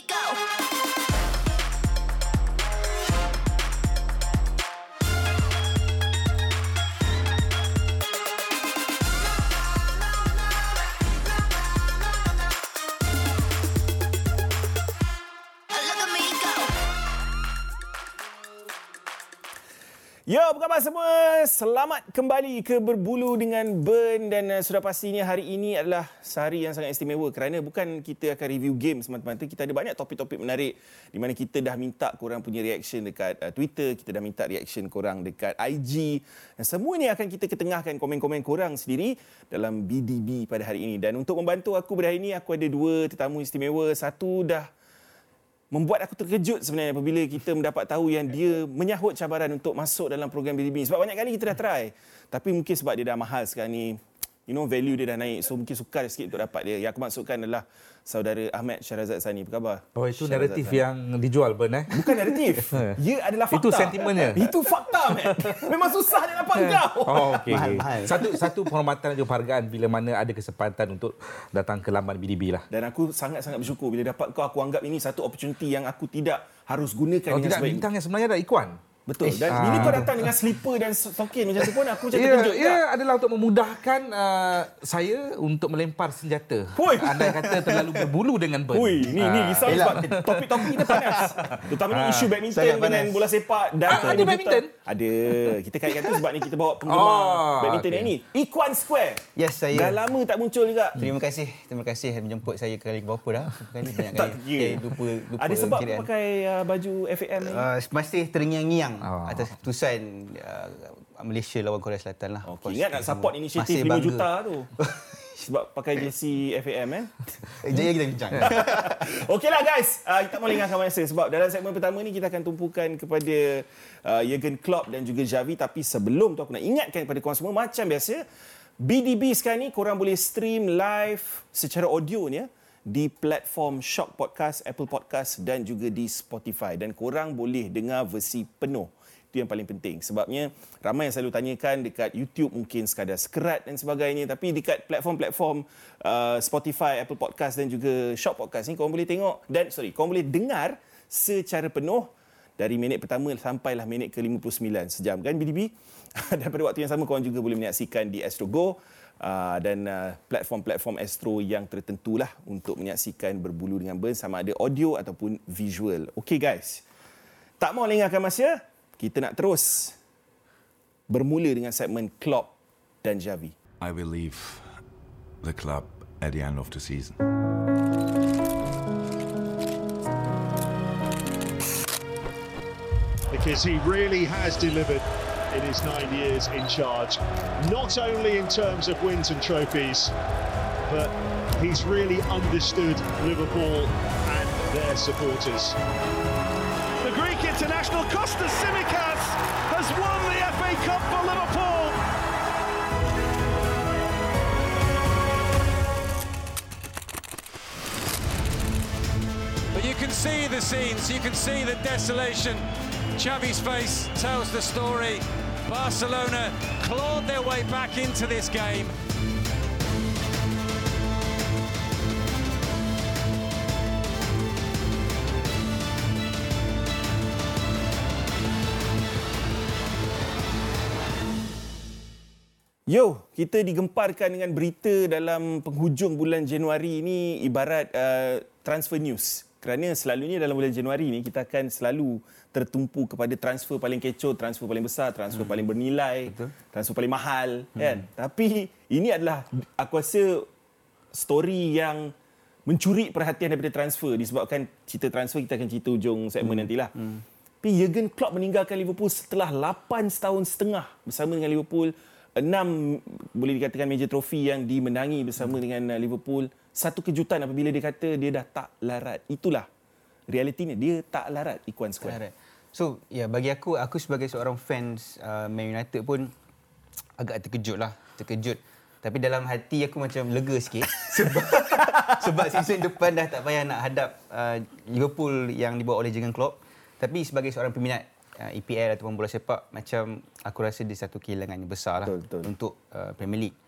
me go. Yo, apa khabar semua? Selamat kembali ke Berbulu dengan Ben dan uh, sudah pastinya hari ini adalah sehari yang sangat istimewa kerana bukan kita akan review game semata-mata. Kita ada banyak topik-topik menarik di mana kita dah minta korang punya reaction dekat uh, Twitter, kita dah minta reaction korang dekat IG dan semua ni akan kita ketengahkan komen-komen korang sendiri dalam BDB pada hari ini. Dan untuk membantu aku pada hari ini, aku ada dua tetamu istimewa. Satu dah membuat aku terkejut sebenarnya apabila kita mendapat tahu yang dia menyahut cabaran untuk masuk dalam program BDB. Sebab banyak kali kita dah try. Tapi mungkin sebab dia dah mahal sekarang ni, you know, value dia dah naik. So mungkin sukar sikit untuk dapat dia. Yang aku maksudkan adalah saudara Ahmad Syarazad Sani. Apa khabar? Oh itu Syarazad naratif Sani. yang dijual Ben eh. Bukan naratif. Ia adalah fakta. Itu sentimennya. Itu fakta, man. Memang susah nak dapat kau. Oh okey. Mahal. Satu satu penghormatan dan juga penghargaan bila mana ada kesempatan untuk datang ke laman BDB lah. Dan aku sangat-sangat bersyukur bila dapat kau. Aku anggap ini satu opportunity yang aku tidak harus gunakan dengan tidak sebaik. bintang yang sebenarnya adalah Ikuan. Betul. Dan Ah. bila kau datang dengan slipper dan stokin macam tu pun aku macam Ya, terkejut ya juga. adalah untuk memudahkan uh, saya untuk melempar senjata. Hui. Andai kata terlalu berbulu dengan Ben. Ui, ni ni Ah. risau sebab topik-topik kita panas. Terutama ni isu badminton sangat dengan panas. bola sepak dan Ah, ada badminton? Ada. Kita kaitkan tu sebab ni kita bawa penggemar Oh, badminton yang ni. Ikuan Square. Yes, saya. Dah lama tak muncul juga. Terima kasih. Terima kasih menjemput saya kali berapa dah? Berapa kali banyak Tak kali. kira. Eh, lupa lupa Ada sebab pakai uh, baju FAM ni? Uh, masih terngiang-ngiang Oh. atas keputusan uh, Malaysia lawan Korea Selatan lah. Course, ingat nak kita support inisiatif masih 5 bangga. juta tu. sebab pakai jersey FAM eh. Eh, Jaya kita bincang. Okeylah guys, uh, kita mau lengahkan masa sebab dalam segmen pertama ni kita akan tumpukan kepada uh, Jurgen Klopp dan juga Xavi tapi sebelum tu aku nak ingatkan kepada korang semua macam biasa BDB sekarang ni korang boleh stream live secara audio ni ya di platform Shock Podcast, Apple Podcast dan juga di Spotify dan korang boleh dengar versi penuh. Itu yang paling penting. Sebabnya ramai yang selalu tanyakan dekat YouTube mungkin sekadar sekerat dan sebagainya. Tapi dekat platform-platform uh, Spotify, Apple Podcast dan juga Shock Podcast ni korang boleh tengok dan sorry, korang boleh dengar secara penuh dari minit pertama sampailah minit ke-59 sejam kan BDB. dan pada waktu yang sama korang juga boleh menyaksikan di Astro Go uh, dan uh, platform-platform Astro yang tertentulah untuk menyaksikan berbulu dengan Ben sama ada audio ataupun visual. Okey guys. Tak mau lengahkan masa, kita nak terus bermula dengan segmen Klopp dan Xavi. I will leave the club at the end of the season. because he really has delivered in his nine years in charge. Not only in terms of wins and trophies, but he's really understood Liverpool and their supporters. The Greek international Kostas Simikas has won the FA Cup for Liverpool. But you can see the scenes, you can see the desolation. Xavi's face tells the story. Barcelona clawed their way back into this game. Yo, kita digemparkan dengan berita dalam penghujung bulan Januari ini ibarat uh, transfer news. Kerana selalunya dalam bulan Januari ni kita akan selalu tertumpu kepada transfer paling kecoh, transfer paling besar, transfer hmm. paling bernilai, Betul. transfer paling mahal hmm. kan. Tapi ini adalah aku rasa story yang mencuri perhatian daripada transfer disebabkan cerita transfer kita akan cerita hujung segmen hmm. nantilah. Hmm. Tapi Jurgen Klopp meninggalkan Liverpool setelah 8 tahun setengah bersama dengan Liverpool. Enam boleh dikatakan major trofi yang dimenangi bersama dengan uh, Liverpool. Satu kejutan apabila dia kata dia dah tak larat. Itulah realitinya. Dia tak larat Ikuan Square. Alright. So, ya bagi aku aku sebagai seorang fans uh, Man United pun agak terkejut lah, terkejut. Tapi dalam hati aku macam lega sikit sebab sebab season depan dah tak payah nak hadap uh, Liverpool yang dibawa oleh Jurgen Klopp. Tapi sebagai seorang peminat uh, EPL ataupun bola sepak macam aku rasa dia satu kehilangan yang besar lah Betul, betul. untuk uh, Premier League.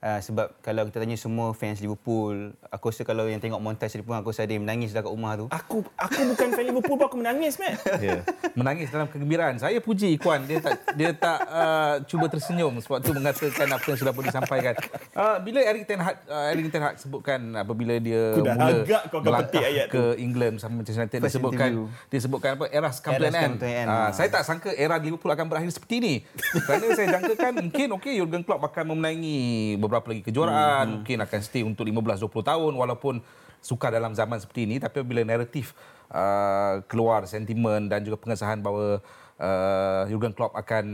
Uh, sebab kalau kita tanya semua fans Liverpool, aku rasa kalau yang tengok montage pun aku rasa ada yang menangis dah kat rumah tu. Aku aku bukan fan Liverpool pun aku menangis, Matt. Ya. Menangis dalam kegembiraan. Saya puji Ikuan dia tak dia tak uh, cuba tersenyum sebab tu mengatakan apa yang sudah pun disampaikan. Uh, bila Eric Ten Hag uh, Eric Ten Hag sebutkan apabila dia Aku dah mula agak kau akan petik ayat tu. ke England bersama Manchester United First disebutkan interview. disebutkan apa era come to Era an come end. to an end. Uh, Ah. saya tak sangka era Liverpool akan berakhir seperti ini. Kerana saya jangkakan mungkin okey Jurgen Klopp akan memenangi beberapa lagi kejuaraan, Hmm, mungkin akan stay untuk 15 20 tahun walaupun sukar dalam zaman seperti ini. Tapi bila naratif uh, keluar sentimen dan juga pengesahan bahawa uh, Jurgen Klopp akan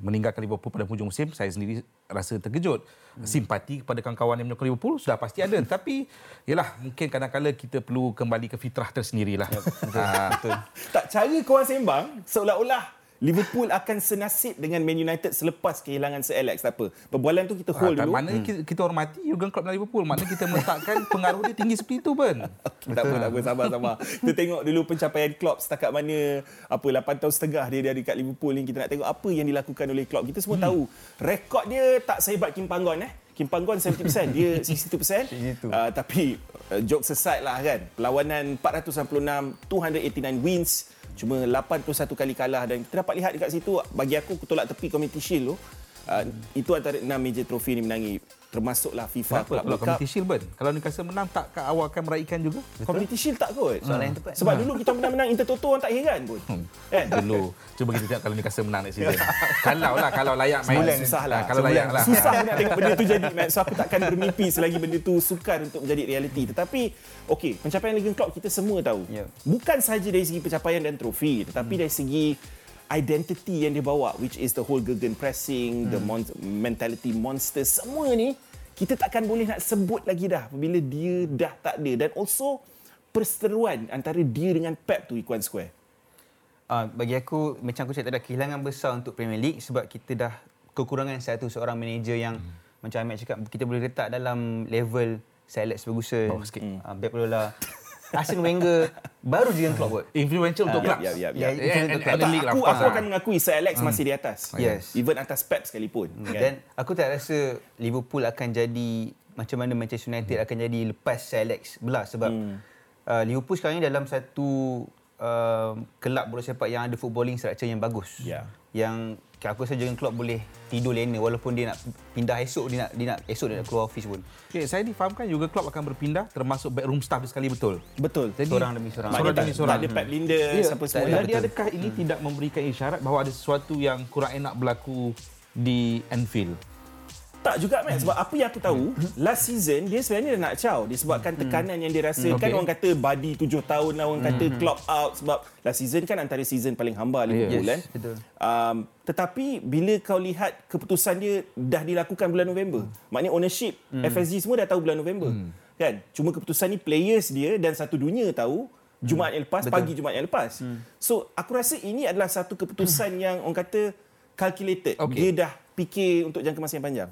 meninggalkan Liverpool pada hujung musim saya sendiri rasa terkejut. Hmm. simpati kepada kawan-kawan yang menyokong Liverpool sudah pasti ada. Tapi yalah mungkin kadang-kadang kita perlu kembali ke fitrah tersendirilah. Ah, Betul. Tak cara korang sembang seolah-olah Liverpool akan senasib dengan Man United selepas kehilangan Sir Alex tak apa. Perbualan tu kita hold Ah, dulu. Mana kita, kita hormati Jurgen Klopp dan Liverpool. Maknanya kita meletakkan pengaruh dia tinggi seperti itu pun. Tak apa, tak apa, sabar-sabar. Kita tengok dulu pencapaian Klopp setakat mana apa 8 tahun setengah dia dari kat Liverpool ni. Kita nak tengok apa yang dilakukan oleh Klopp. Kita semua hmm. tahu rekod dia tak sehebat Kim Panggon eh. Kim Panggon 70%, dia 62%. Uh, tapi uh, jokes aside lah kan. Perlawanan 496, 289 wins, cuma 81 kali kalah dan kita dapat lihat dekat situ bagi aku aku tolak tepi Community Shield tu. Uh, itu antara enam major trofi yang dimenangi termasuklah FIFA Kenapa Club pula World Cup. Community Shield Ben? Kalau Newcastle menang, tak awak akan meraihkan juga? Community Shield tak kot. Soalan yang tepat. Sebab dulu kita pernah menang Intertoto orang tak heran pun. Kan? Dulu. Cuba kita tengok kalau Newcastle menang next season. kalau lah, kalau layak main. Sebulan susah lah. Ah, Kalau Sebulan layak lah. Susah nak tengok benda tu jadi, Matt. So aku takkan bermimpi selagi benda tu sukar untuk menjadi realiti. Tetapi, okey, pencapaian Liga Klopp kita semua tahu. Ya. Bukan sahaja dari segi pencapaian dan trofi, tetapi dari segi identity yang dia bawa which is the whole gegen pressing, the mon- mentality monster semua ni kita takkan boleh nak sebut lagi dah bila dia dah tak ada dan also perseteruan antara dia dengan Pep tu Ikuan Square. Uh, bagi aku macam aku cakap tadi kehilangan besar untuk Premier League sebab kita dah kekurangan satu seorang manager yang hmm. macam Ahmed cakap kita boleh letak dalam level Sir Alex Ferguson, Bawah sikit. uh, Pep Guardiola, Arsene Wenger baru Jurgen Klopp buat. Influential untuk Ya, clubs. ya, ya, ya. The league lah, aku, aku akan mengakui Sir Alex masih di atas. Yes. Even atas Pep sekalipun. Kan? Dan aku tak rasa Liverpool akan jadi macam mana Manchester United akan jadi lepas Sir Alex belah sebab hmm. uh, Liverpool sekarang ni dalam satu uh, kelab bola sepak yang ada footballing structure yang bagus. Ya. Yang aku rasa Jurgen Klopp boleh tidur lena walaupun dia nak pindah esok dia nak dia nak esok dia nak keluar office pun. Okay, saya difahamkan juga klub akan berpindah termasuk backroom staff dia sekali betul. Betul. Jadi, Seorang demi seorang. Seorang demi seorang. ada Pep Linders, Ya, apa tak semua. dah. Dia adakah ini tidak memberikan isyarat bahawa ada sesuatu yang kurang enak berlaku di Anfield? Tak juga Matt sebab apa yang aku tahu last season dia sebenarnya dah nak caw disebabkan tekanan yang dia rasa kan Okay. orang kata body tujuh tahun lah orang kata Klopp out sebab last season kan antara season paling hamba Liverpool Yes, kan. betul. Um, tetapi bila kau lihat keputusan dia dah dilakukan bulan November. Maknanya ownership FSG semua dah tahu bulan November. Kan? Cuma keputusan ni players dia dan satu dunia tahu Jumaat yang lepas, Betul. pagi Jumaat yang lepas. So, aku rasa ini adalah satu keputusan yang orang kata calculated. Okey. Dia dah fikir untuk jangka masa yang panjang.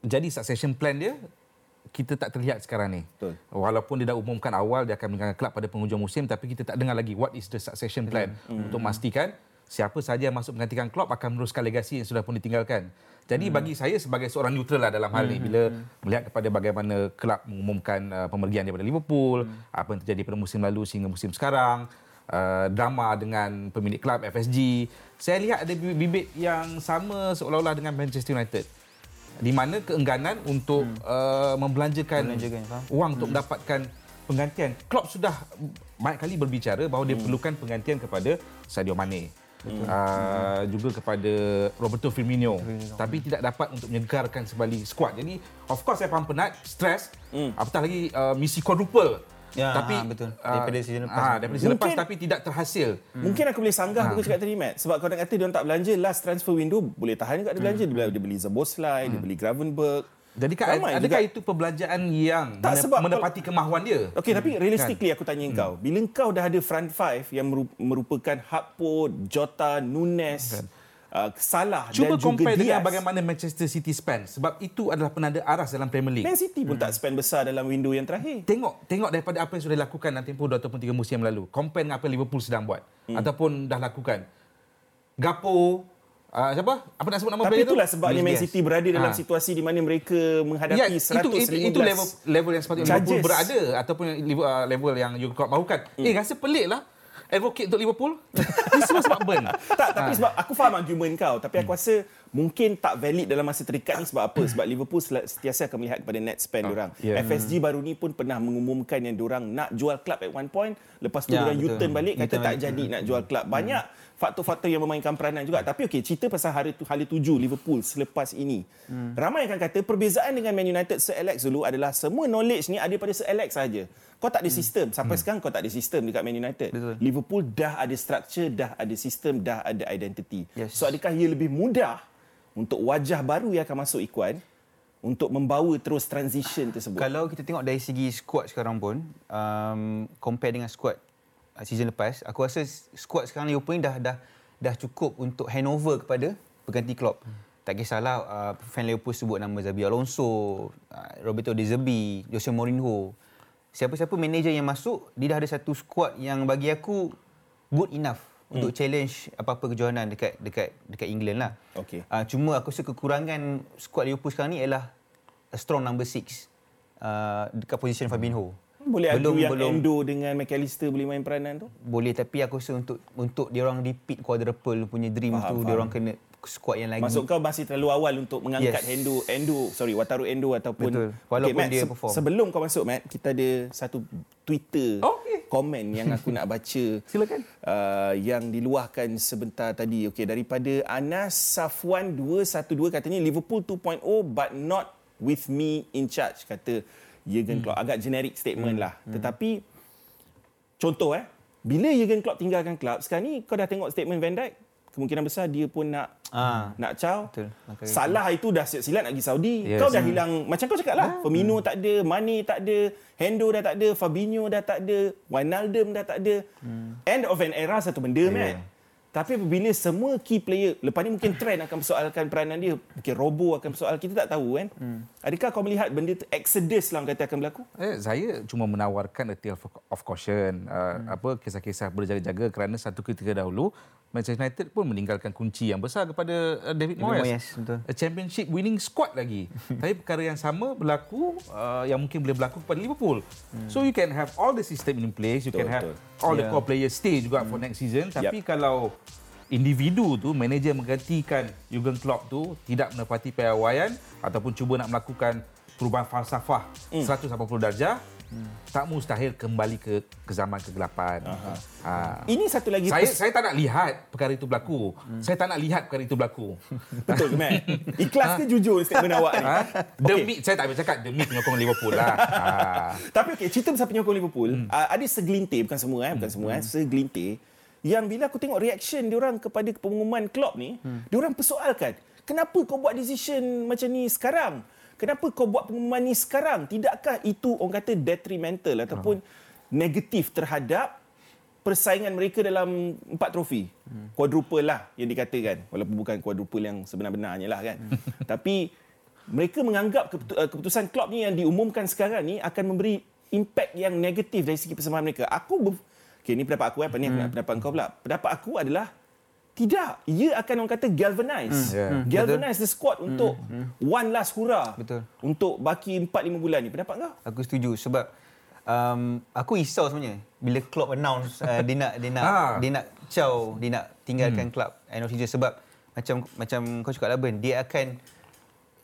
Jadi succession plan dia kita tak terlihat sekarang ni. Betul. Walaupun dia dah umumkan awal dia akan meninggalkan kelab pada penghujung musim tapi kita tak dengar lagi what is the succession plan. Untuk memastikan siapa sahaja yang masuk menggantikan Klopp akan meneruskan legasi yang sudah pun ditinggalkan. Jadi bagi saya sebagai seorang neutral lah dalam hal ni bila melihat kepada bagaimana kelab mengumumkan uh, pemergian daripada Liverpool, apa yang terjadi pada musim lalu sehingga musim sekarang, uh, drama dengan pemilik kelab FSG, saya lihat ada bibit yang sama seolah-olah dengan Manchester United di mana keengganan untuk hmm. uh, membelanjakan, wang untuk mendapatkan penggantian. Klopp sudah banyak kali berbicara bahawa dia perlukan penggantian kepada Sadio Mane. Uh, juga kepada Roberto Firmino. tapi tidak dapat untuk menyegarkan kembali skuad. Jadi of course saya faham penat, stres, apatah lagi uh, misi quadruple. Ya, tapi ah, betul. ah, Daripada season lepas. ah, daripada season lepas tapi tidak terhasil. Mungkin aku boleh sanggah apa aku cakap tadi, Matt. Sebab kau nak kata dia orang tak belanja, last transfer window boleh tahan juga dia belanja. Dia beli- Dia beli Zaboslai, dia beli Gravenberg. Jadi kan adakah juga. itu perbelanjaan yang Tak, sebab menepati kemahuan dia? Okey, tapi realistically aku tanya kau. Bila kau dah ada front five yang meru- merupakan Hakpo, Jota, Nunes, uh, Salah Cuba dan juga compare dengan bagaimana Manchester City spend sebab itu adalah penanda aras dalam Premier League. Man City pun tak spend besar dalam window yang terakhir. Tengok tengok daripada apa yang sudah dilakukan dalam tempoh 2 ataupun 3 musim lalu. Compare dengan apa yang Liverpool sedang buat Hmm. ataupun dah lakukan. Gapo Uh, siapa? Apa nak sebut nama Tapi player tu? itulah sebabnya Man City berada dalam Ah. situasi di mana mereka menghadapi Ya, 115 itu, itu, itu level level yang sepatutnya. Liverpool berada ataupun level, uh, level yang Jurgen Klopp mahukan. Hmm. Eh, rasa pelik lah. Advocate untuk Liverpool. Ini semua sebab burn. Tak, tapi sebab aku faham argument kau, tapi Hmm. aku rasa mungkin tak valid dalam masa terikat ni sebab apa? Sebab Liverpool sentiasa akan melihat kepada net spend Ah, diorang. ya. FSG baru ni pun pernah mengumumkan yang diorang nak jual club at one point, lepas tu Ya, diorang. U-turn balik kata tak balik. jadi nak jual club. Banyak faktor-faktor yang memainkan peranan juga. Tapi okey, cerita pasal hari tu hari tuju Liverpool selepas ini. Ramai akan kata perbezaan dengan Man United Sir Alex dulu adalah semua knowledge ni ada pada Sir Alex saja. Kau tak ada sistem. Sampai sekarang kau tak ada sistem dekat Man United. Betul. Liverpool dah ada structure, dah ada sistem, dah ada identity. Yes. So adakah ia lebih mudah untuk wajah baru yang akan masuk ikuan untuk membawa terus transition tersebut? Kalau kita tengok dari segi squad sekarang pun, um, compare dengan squad season lepas, aku rasa squad sekarang Liverpool ni dah dah dah cukup untuk handover kepada pengganti Klopp. Tak kisahlah uh, fan Liverpool sebut nama Zabi Alonso, uh, Roberto De Zerbi, Jose Mourinho. Siapa-siapa manager yang masuk, dia dah ada satu squad yang bagi aku good enough hmm. untuk challenge apa-apa kejohanan dekat dekat dekat England lah. Okey. Uh, cuma aku rasa kekurangan squad Liverpool sekarang ni ialah a strong number six uh, dekat position Fabinho. Boleh argue belum, yang belum, Endo dengan McAllister boleh main peranan tu? Boleh tapi aku rasa untuk untuk dia orang repeat quadruple punya dream Faham, tu faham. dia orang kena squad yang lagi. Maksud kau masih terlalu awal untuk mengangkat Yes. Endo, Endo, sorry, Wataru Endo ataupun Betul. Walaupun Matt, dia perform. Sebelum kau masuk Matt, kita ada satu Twitter Okey. komen yang aku nak baca. Silakan. Uh, yang diluahkan sebentar tadi. Okey, daripada Anas Safwan 212 katanya Liverpool 2.0 but not with me in charge kata Jurgen Klopp. Agak generic statement lah. Tetapi contoh eh, bila Jurgen Klopp tinggalkan klub, sekarang ni kau dah tengok statement Van Dijk, kemungkinan besar dia pun nak Ah. nak caw. Betul. Maka itu. Salah itu dah silat nak pergi Saudi. Yes. Kau dah hilang macam kau cakap lah. Firmino tak ada, Mane tak ada, Hendo dah tak ada, Fabinho dah tak ada, Wijnaldum dah tak ada. End of an era satu benda, yeah. man. Tapi apabila semua key player, lepas ni mungkin trend akan persoalkan peranan dia. Mungkin Robo akan persoal, kita tak tahu kan. Adakah kau melihat benda tu exodus lah kata akan berlaku? Eh, saya cuma menawarkan a tale of, caution. Uh, hmm. Apa kisah-kisah berjaga-jaga kerana satu ketika dahulu Manchester United pun meninggalkan kunci yang besar kepada uh, David Moyes. Moyes, betul. A championship winning squad lagi. Tapi perkara yang sama berlaku uh, yang mungkin boleh berlaku kepada Liverpool. Hmm. So you can have all the system in place, you Betul, can have betul. all the Yeah. core players stay juga for next season. Tapi kalau individu tu manager menggantikan Jurgen Klopp tu tidak menepati piawaian ataupun cuba nak melakukan perubahan falsafah Hmm. 180 darjah tak mustahil kembali ke ke zaman kegelapan. Ha. Ini satu lagi Saya pers- saya tak nak lihat perkara itu berlaku. Hmm. Saya tak nak lihat perkara itu berlaku. betul Matt? Ikhlas ke jujur statement awak ni? Ha? Okey. Meat saya tak boleh cakap Meat penyokong Liverpool lah. Ha. Tapi okey, cerita pasal penyokong Liverpool, hmm. uh, ada segelintir bukan semua eh, bukan semua eh, segelintir yang bila aku tengok reaction diorang kepada pengumuman Klopp ni, hmm. diorang persoalkan, kenapa kau buat decision macam ni sekarang? Kenapa kau buat pengumuman ni sekarang? Tidakkah itu orang kata detrimental ataupun negatif terhadap persaingan mereka dalam empat trofi. Hmm. Quadruple lah yang dikatakan. Walaupun bukan quadruple yang sebenar-benarnya lah kan. Tapi mereka menganggap uh, keputusan Klopp ni yang diumumkan sekarang ni akan memberi impact yang negatif dari segi persembahan mereka. Aku ber... Okay, ni pendapat aku eh. Apa ni hmm. pendapat kau pula? Pendapat aku adalah tidak. Ia akan orang kata galvanize. Hmm, yeah. Galvanize the squad untuk one last hurrah. Betul. Untuk baki 4-5 bulan ni. Pendapat kau? Aku setuju sebab um, aku risau sebenarnya bila Klopp announce uh, dia nak dia nak Ah. dia nak caw, dia nak tinggalkan hmm. klub end of season sebab macam macam kau cakap Ben, dia akan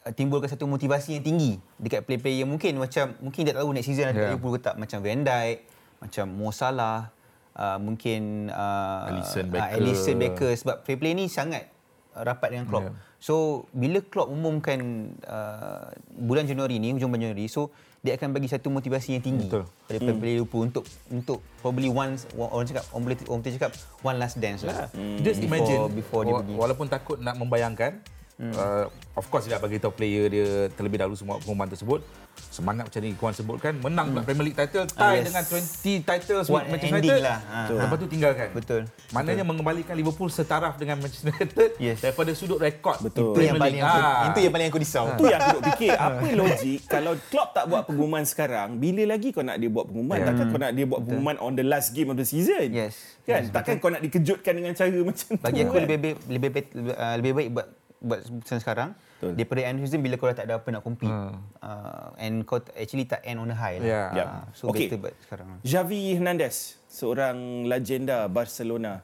uh, timbulkan satu motivasi yang tinggi dekat player-player mungkin macam mungkin dia tak tahu next season Yeah. yeah. Liverpool ke tak macam Van Dijk, macam Mo Salah, uh, mungkin uh, Alisson ah, Becker. Alisson Becker sebab player-player ni sangat uh, rapat dengan Klopp. Yeah. So bila Klopp umumkan uh, bulan Januari ni hujung bulan Januari so dia akan bagi satu motivasi yang tinggi Betul. pada hmm. player Liverpool untuk untuk probably once orang cakap orang boleh orang boleh cakap one last dance lah. Hmm. Just Before- imagine before dia pergi. walaupun takut nak membayangkan hmm. uh, of course dia nak bagi tahu player dia terlebih dahulu semua pengumuman tersebut semangat macam ni Kuan sebutkan menang pula Premier League title tie yes. dengan 20 titles What Manchester United lah. Ha. lepas tu tinggalkan Betul. maknanya mengembalikan Liverpool setaraf dengan Manchester United Yes. daripada sudut rekod Betul. Itu yang paling aku, Ah. itu yang paling aku risau. Tu yang aku duk fikir Apa logik Kalau Klopp tak buat pengumuman sekarang Bila lagi kau nak dia buat pengumuman Ya. Takkan kau nak dia buat pengumuman On the last game of the season Yes. Kan Takkan kau nak dikejutkan Dengan cara macam tu Bagi aku kan? lebih baik lebih baik, uh, lebih baik buat buat sekarang Betul. daripada end season bila kau dah tak ada apa nak compete. Uh, and kau actually tak end on a high lah. Ya. Ya. Uh, so Okey. better buat sekarang. Javi Hernandez Seorang legenda Barcelona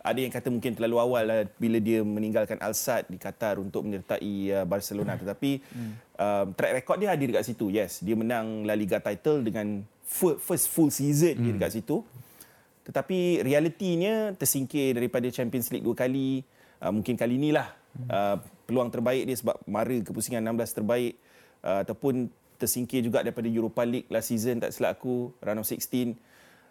ada yang kata mungkin terlalu awal lah bila dia meninggalkan Al Sadd di Qatar untuk menyertai uh, Barcelona tetapi um, track record dia ada dekat situ yes dia menang La Liga title dengan first full season dia dekat situ tetapi realitinya tersingkir daripada Champions League dua kali uh, mungkin kali inilah uh, peluang terbaik dia sebab mara ke pusingan 16 terbaik uh, ataupun tersingkir juga daripada Europa League last season tak silap aku round of 16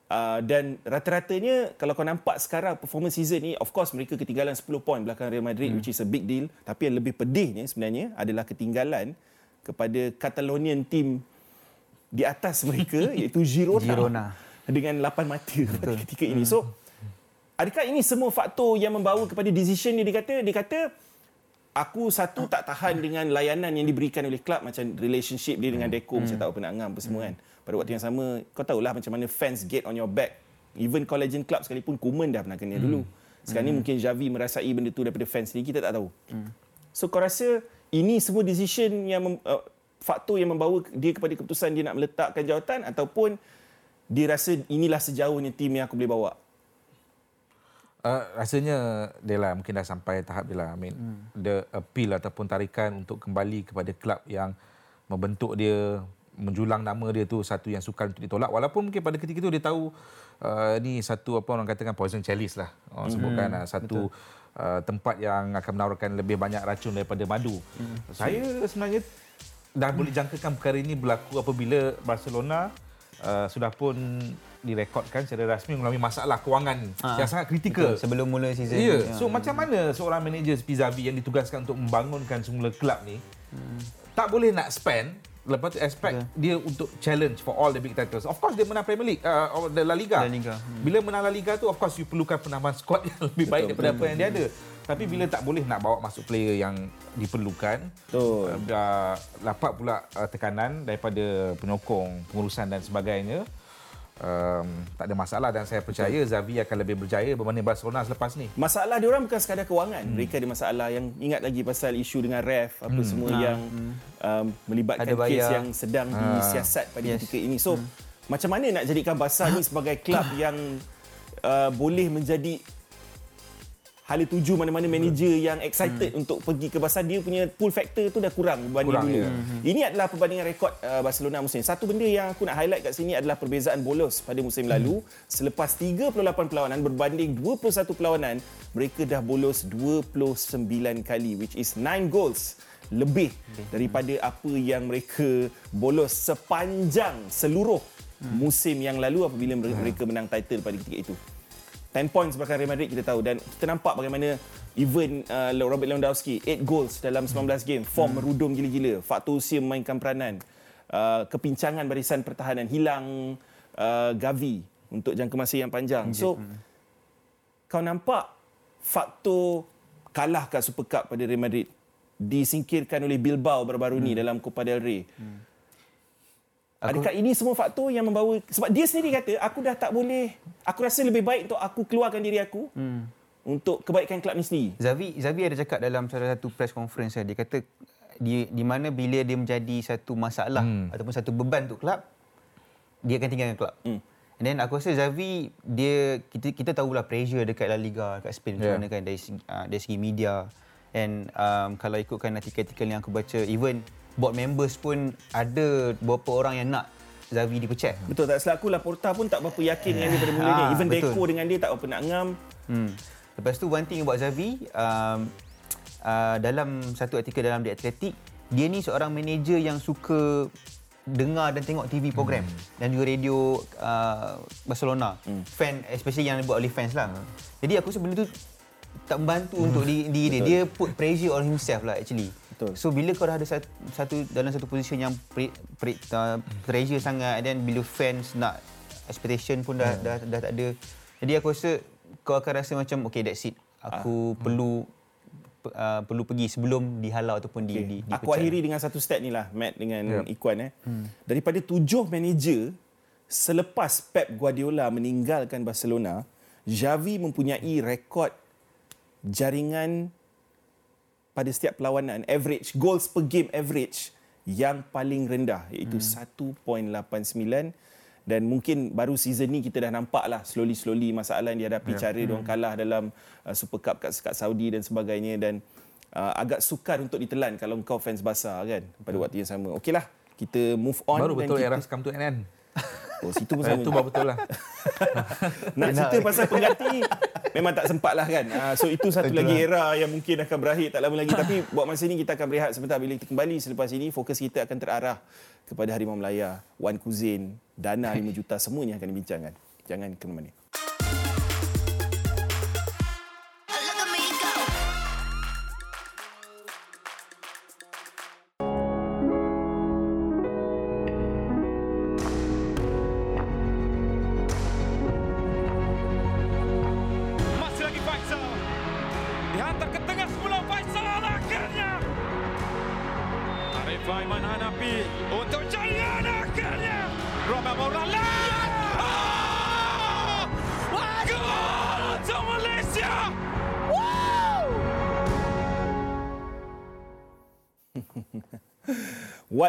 Uh, dan rata-ratanya kalau kau nampak sekarang performance season ni of course mereka ketinggalan 10 poin belakang Real Madrid hmm. which is a big deal. Tapi yang lebih pedihnya sebenarnya adalah ketinggalan kepada Catalonian team di atas mereka iaitu Girona, Girona. dengan 8 mata pada ketika ini. So adakah ini semua faktor yang membawa kepada decision ni? Dia kata dia kata aku satu tak tahan dengan layanan yang diberikan oleh klub macam relationship dia dengan Deco macam tak apa nak ngam apa semua kan. Pada waktu yang sama kau tahulah macam mana fans get on your back. Even collagen club sekalipun Koeman dah pernah kena dulu. Sekarang ni mungkin Xavi merasai benda tu daripada fans ni kita tak tahu. So kau rasa ini semua decision yang mem, uh, faktor yang membawa dia kepada keputusan dia nak meletakkan jawatan ataupun dia rasa inilah sejauhnya tim yang aku boleh bawa Uh, rasanya dia lah mungkin dah sampai tahap dia lah. I mean, hmm. the appeal ataupun tarikan untuk kembali kepada kelab yang membentuk dia, menjulang nama dia tu satu yang sukar untuk ditolak. Walaupun mungkin pada ketika itu dia tahu uh, ni satu apa orang katakan poison chalice lah. Orang hmm. sebutkan uh, satu uh, tempat yang akan menawarkan lebih banyak racun daripada madu. Hmm. Saya sebenarnya dah boleh jangkakan perkara ini berlaku apabila Barcelona uh, sudah pun direkodkan secara rasmi mengalami masalah kewangan Ah, yang sangat kritikal. Betul, sebelum mula season. Ya. ni. So macam mana seorang manager seperti Xavi yang ditugaskan untuk membangunkan semula kelab ni hmm. tak boleh nak spend lepas tu expect Betul. dia untuk challenge for all the big titles. Of course dia menang Premier League, uh, La Liga. La Liga, hmm. Bila menang La Liga tu of course you perlukan penambahan squad yang lebih baik daripada apa yang dia ada. Tapi bila tak boleh nak bawa masuk player yang diperlukan, Betul. uh, dah dapat pula uh, tekanan daripada penyokong, pengurusan dan sebagainya. Um, tak ada masalah dan saya percaya Xavi akan lebih berjaya berbanding Barcelona selepas ni. Masalah dia orang bukan sekadar kewangan. Hmm. Mereka ada masalah yang ingat lagi pasal isu dengan ref apa hmm. semua Ha. yang um, melibatkan Ada kes yang sedang disiasat pada Yes. ketika ini. So hmm. macam mana nak jadikan Barca ni sebagai klub yang uh, boleh menjadi hala tuju mana-mana manager yang excited hmm. untuk pergi ke Barca dia punya pull factor tu dah kurang berbanding Kurang, dulu. ya. Ini adalah perbandingan rekod uh, Barcelona musim. Satu benda yang aku nak highlight kat sini adalah perbezaan bolos pada musim lalu. Selepas 38 perlawanan berbanding 21 perlawanan, mereka dah bolos 29 kali which is 9 goals lebih daripada apa yang mereka bolos sepanjang seluruh musim yang lalu apabila mereka menang title pada ketika itu. 10 points belakang Real Madrid kita tahu. Dan kita nampak bagaimana even uh, Robert Lewandowski 8 goals dalam 19 game. Form merudum gila-gila. Faktor usia memainkan peranan. Uh, kepincangan barisan pertahanan hilang uh, Gavi untuk jangka masa yang panjang. So kau nampak faktor kalahkan Super Cup pada Real Madrid disingkirkan oleh Bilbao baru-baru ni dalam Copa del Rey Aku- Adakah ini semua faktor yang membawa sebab dia sendiri kata aku dah tak boleh aku rasa lebih baik untuk aku keluarkan diri aku hmm. untuk kebaikan kelab ni sendiri. Zavi Zavi ada cakap dalam salah satu press conference dia, dia kata di di mana bila dia menjadi satu masalah hmm. ataupun satu beban untuk kelab dia akan tinggalkan kelab. Hmm. And then aku rasa Zavi dia kita kita tahulah pressure dekat La Liga dekat Spain macam Yeah. mana kan dari segi, uh, dari segi media and um, kalau ikutkan artikel-artikel yang aku baca even board members pun ada beberapa orang yang nak Zavi dipecat. Betul tak silap aku Laporta pun tak berapa yakin dengan dia pada mulanya. Ah, Even betul. Deco dengan dia tak berapa nak ngam. Hmm. Lepas tu one thing about Xavi um, uh, dalam satu artikel dalam The Athletic dia ni seorang manager yang suka dengar dan tengok TV program hmm. dan juga radio uh, Barcelona. Hmm. Fan especially yang dibuat oleh fans lah. Jadi aku rasa benda tu tak membantu hmm. untuk diri, diri dia. Dia put pressure on himself lah actually. Betul. So bila kau dah ada satu, satu dalam satu position yang pre, pre, uh, pressure sangat dan bila fans nak expectation pun dah, dah, dah, tak ada. Jadi aku rasa kau akan rasa macam okay that's it. Aku perlu uh, perlu pergi sebelum dihalau ataupun di, di, Okay. Aku akhiri dengan satu stat ni lah, Matt dengan Yep. Ikuan. Eh. Hmm. Daripada tujuh manager, selepas Pep Guardiola meninggalkan Barcelona, Xavi mempunyai rekod jaringan pada setiap perlawanan, average, goals per game average yang paling rendah, iaitu hmm. 1.89 dan mungkin baru season ni kita dah nampak lah slowly-slowly masalah yang dihadapi yeah. cara diorang kalah dalam uh, Super Cup kat, kat Saudi dan sebagainya dan uh, agak sukar untuk ditelan kalau kau fans Barca kan pada waktu yang sama. Okeylah, kita move on Baru betul kita, era come to an end. Oh, situ pun Eh, sama. Itu baru betul lah. Nak cerita pasal pengganti memang tak sempat lah kan. Uh, so itu satu lagi era yang mungkin akan berakhir tak lama lagi. Tapi buat masa ini kita akan berehat sebentar. Bila kita kembali selepas ini, fokus kita akan terarah kepada Harimau Melaya, One Cuisine, Dana 5 juta. Semuanya akan dibincangkan. Jangan ke mana-mana.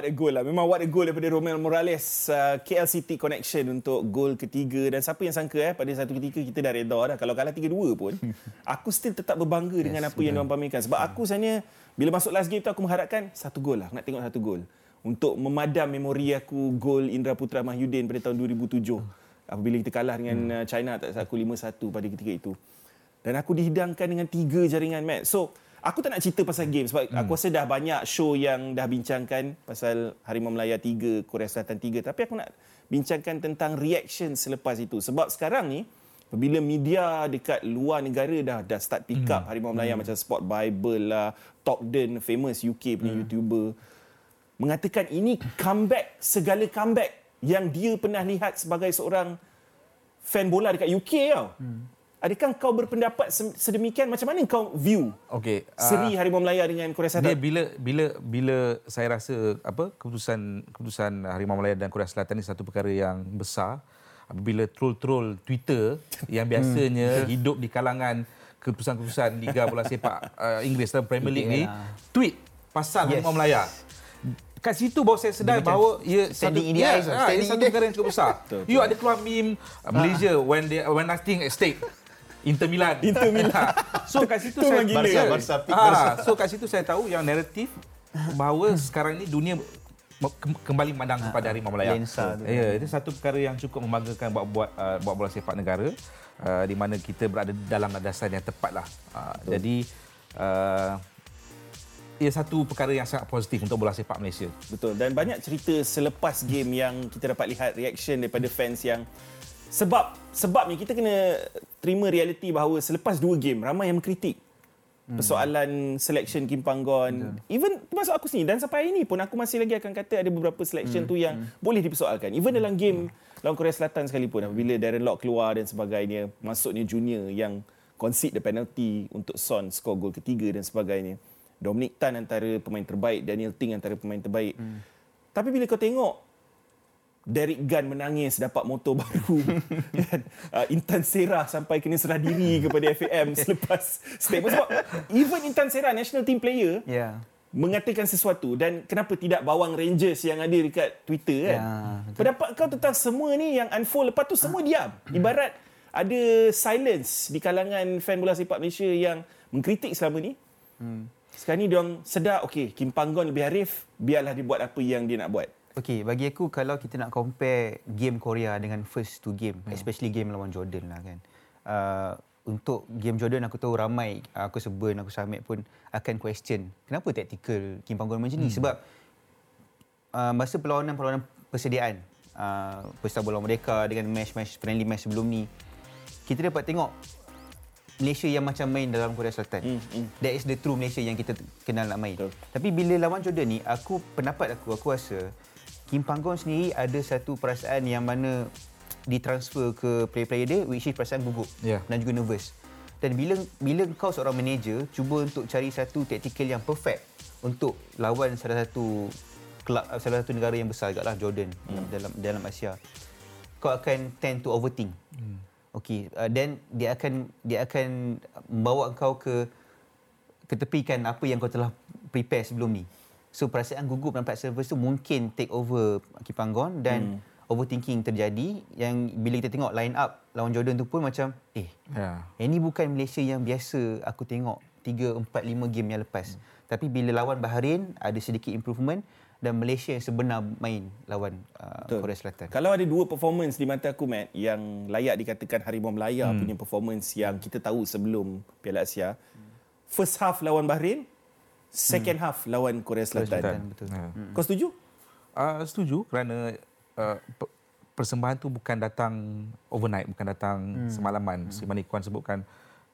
What a goal lah. Memang what a goal daripada Romel Morales. Uh, KL City connection untuk gol ketiga. Dan siapa yang sangka eh, pada satu ketika kita dah reda dah. Kalau kalah 3-2 pun, aku still tetap berbangga yes, dengan apa yang diorang pamerkan. Sebab aku sebenarnya, bila masuk last game tu aku mengharapkan satu gol lah. Nak tengok satu gol. Untuk memadam memori aku gol Indra Putra Mahyudin pada tahun 2007. Apabila kita kalah dengan uh, China tak aku 5-1 pada ketika itu. Dan aku dihidangkan dengan tiga jaringan Matt. So, aku tak nak cerita pasal game sebab hmm. aku rasa dah banyak show yang dah bincangkan pasal Harimau Melaya 3, Korea Selatan 3. Tapi aku nak bincangkan tentang reaction selepas itu. Sebab sekarang ni, apabila media dekat luar negara dah dah start pick up Harimau Melaya macam Sport Bible lah, Top Den, famous UK punya YouTuber, mengatakan ini comeback, segala comeback yang dia pernah lihat sebagai seorang fan bola dekat UK tau. Hmm. Adakah kau berpendapat se- sedemikian? Macam mana kau view Okey. ah, seri Harimau Melaya dengan Korea dia Selatan? bila bila bila saya rasa apa keputusan keputusan Harimau Malaya dan Korea Selatan ni satu perkara yang besar apabila troll-troll Twitter yang biasanya hidup di kalangan keputusan-keputusan Liga Bola Sepak uh, Inggeris dalam Premier League ni tweet pasal Yes. Harimau Malaya. Kat situ baru saya sedar Dia bahawa ia satu ya, eyes, ha, standing ia in satu perkara yang cukup besar. you ada keluar meme uh, Malaysia when they when nothing at stake. Inter Milan. Inter Milan. so kat situ Tu saya gila. Barca, Barca pick Ah, so kat situ saya tahu yang naratif bahawa sekarang ni dunia ke- kembali memandang kepada Harimau Melaya. lensa tu. Ya, itu satu perkara yang cukup membanggakan buat buat uh, buat bola sepak negara uh, di mana kita berada dalam landasan yang tepat lah. Uh, jadi uh, ia satu perkara yang sangat positif untuk bola sepak Malaysia. Betul. Dan banyak cerita selepas game yang kita dapat lihat reaction daripada fans yang sebab sebabnya kita kena terima realiti bahawa selepas dua game ramai yang mengkritik persoalan selection Kim Panggon even termasuk aku sendiri dan sampai hari ini pun aku masih lagi akan kata ada beberapa selection tu yang boleh dipersoalkan. Even dalam game lawan Korea Selatan sekalipun apabila Darren Lock keluar dan sebagainya masuknya junior yang concede the penalty untuk Son skor gol ketiga dan sebagainya. Dominic Tan antara pemain terbaik Daniel Ting antara pemain terbaik. Tapi bila kau tengok Derek Gunn menangis dapat motor baru. kan? uh, Intan Serah sampai kena serah diri kepada FAM selepas statement. Sebab even Intan Serah, national team player, Ya. mengatakan sesuatu dan kenapa tidak bawang Rangers yang ada dekat Twitter kan? Ya, betul. Pendapat kau tentang semua ni yang unfold lepas tu semua diam. Ibarat ada silence di kalangan fan bola sepak Malaysia yang mengkritik selama ni. Sekarang ni diorang sedar, okey, Kim Panggon lebih arif, biarlah dia buat apa yang dia nak buat. Okey, bagi aku kalau kita nak compare game Korea dengan first two game, Hmm. especially game lawan Jordan lah kan. Uh, untuk game Jordan aku tahu ramai uh, aku Seben, aku Samit pun akan question kenapa tactical Kim Panggon macam ni Hmm. sebab uh, masa perlawanan-perlawanan persediaan uh, Pesta Bola Merdeka dengan match-match friendly match sebelum ni kita dapat tengok Malaysia yang macam main dalam Korea Selatan. Hmm, hmm. That is the true Malaysia yang kita kenal nak main. Betul. Tapi bila lawan Jordan ni, aku pendapat aku, aku rasa Kim Panggon sendiri ada satu perasaan yang mana ditransfer ke player-player dia which is perasaan gugup Ya. dan juga nervous. Dan bila bila kau seorang manager cuba untuk cari satu taktikal yang perfect untuk lawan salah satu kelab salah satu negara yang besar juga lah Jordan hmm. dalam dalam Asia. Kau akan tend to overthink. Hmm. Okey, uh, then dia akan dia akan membawa kau ke ketepikan apa yang kau telah prepare sebelum ni. So perasaan gugup dan perasaan nervous tu mungkin take over Kipanggon dan hmm. overthinking terjadi yang bila kita tengok line up lawan Jordan tu pun macam eh Ya. ini bukan Malaysia yang biasa aku tengok 3 4 5 game yang lepas. Hmm. Tapi bila lawan Bahrain ada sedikit improvement dan Malaysia yang sebenar main lawan uh, Betul. Korea Selatan. Kalau ada dua performance di mata aku, Matt, yang layak dikatakan Harimau Melaya hmm. punya performance yang kita tahu sebelum Piala Asia. First half lawan Bahrain, second hmm. half lawan Korea Selatan. Selatan, betul. Ya. Kau setuju? Uh, setuju kerana uh, pe- persembahan tu bukan datang overnight, bukan datang hmm. semalaman. Hmm. Manik Kwan sebutkan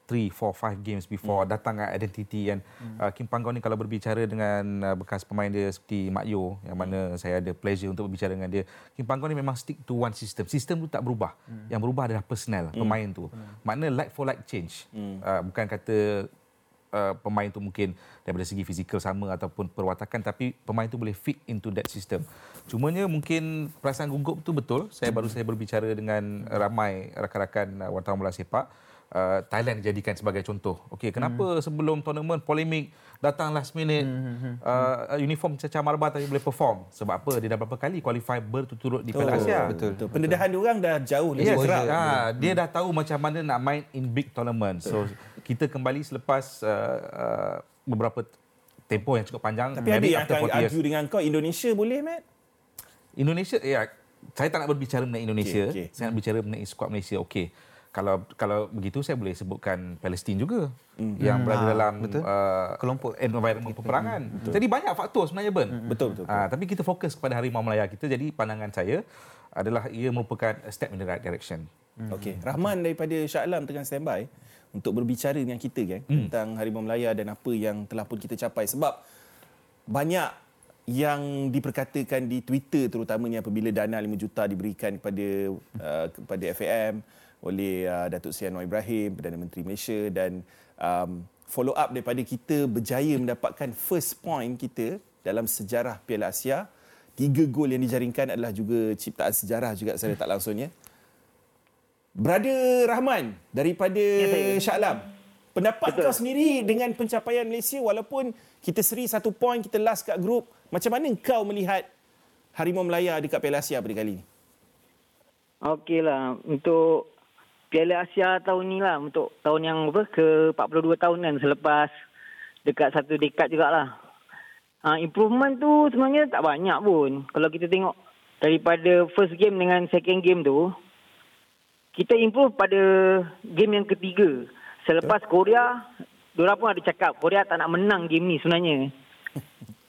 3, 4, 5 games before hmm. datang dengan identiti and hmm. uh, Kim Panggon ni kalau berbicara dengan uh, bekas pemain dia seperti Mak Yo yang mana saya ada pleasure untuk berbicara dengan dia. Kim Panggon ni memang stick to one system. Sistem tu tak berubah. Hmm. Yang berubah adalah personnel hmm. pemain tu. Hmm. Makna like for like change. Hmm. Uh, bukan kata uh, pemain tu mungkin daripada segi fizikal sama ataupun perwatakan tapi pemain tu boleh fit into that system. Cumanya mungkin perasaan gugup tu betul. Saya baru saya berbicara dengan ramai rakan-rakan uh, wartawan bola sepak. Uh, Thailand dijadikan sebagai contoh. Okey, kenapa hmm. sebelum tournament polemik datang last minute hmm. uh, uniform cecah marba tapi boleh perform? Sebab apa? Dia dah berapa kali qualify berturut-turut di Piala Asia. Betul. betul. Pendedahan dia orang dah jauh lebih Yes, kerap. ha, dia dah tahu macam mana nak main in big tournament. So kita kembali selepas uh, uh, beberapa tempoh yang cukup panjang. Tapi ada yang akan 40 years. argue dengan kau, Indonesia boleh, Matt? Indonesia ya saya tak nak berbicara mengenai Indonesia. Okey, okey. Saya nak bicara mengenai skuad Malaysia. Okey. Kalau kalau begitu saya boleh sebutkan Palestin juga mm. yang berada Ah, dalam betul. uh, Kelompok. environment peperangan. Betul. Jadi banyak faktor sebenarnya Ben. Betul, betul. Ah, tapi kita fokus kepada Harimau Melaya kita. Jadi pandangan saya adalah ia merupakan a step in the right direction. Okey, Rahman daripada Shah Alam tengah standby untuk berbicara dengan kita kan hmm. tentang Harimau Melaya dan apa yang telah pun kita capai sebab banyak yang diperkatakan di Twitter terutamanya apabila dana 5 juta diberikan kepada uh, kepada FAM oleh uh, Datuk Seri Anwar Ibrahim Perdana Menteri Malaysia dan um, follow up daripada kita berjaya mendapatkan first point kita dalam sejarah Piala Asia tiga gol yang dijaringkan adalah juga ciptaan sejarah juga secara tak langsungnya Brother Rahman daripada ya, Shah Alam. Pendapat Betul. kau sendiri dengan pencapaian Malaysia walaupun kita seri satu point, kita last kat grup. Macam mana kau melihat Harimau Melaya dekat Piala Asia pada kali ini? Okeylah untuk Piala Asia tahun ni lah untuk tahun yang apa ke 42 tahun kan selepas dekat satu dekad jugalah. Ha, improvement tu sebenarnya tak banyak pun. Kalau kita tengok daripada first game dengan second game tu kita improve pada game yang ketiga. Selepas Korea, diorang pun ada cakap Korea tak nak menang game ni sebenarnya.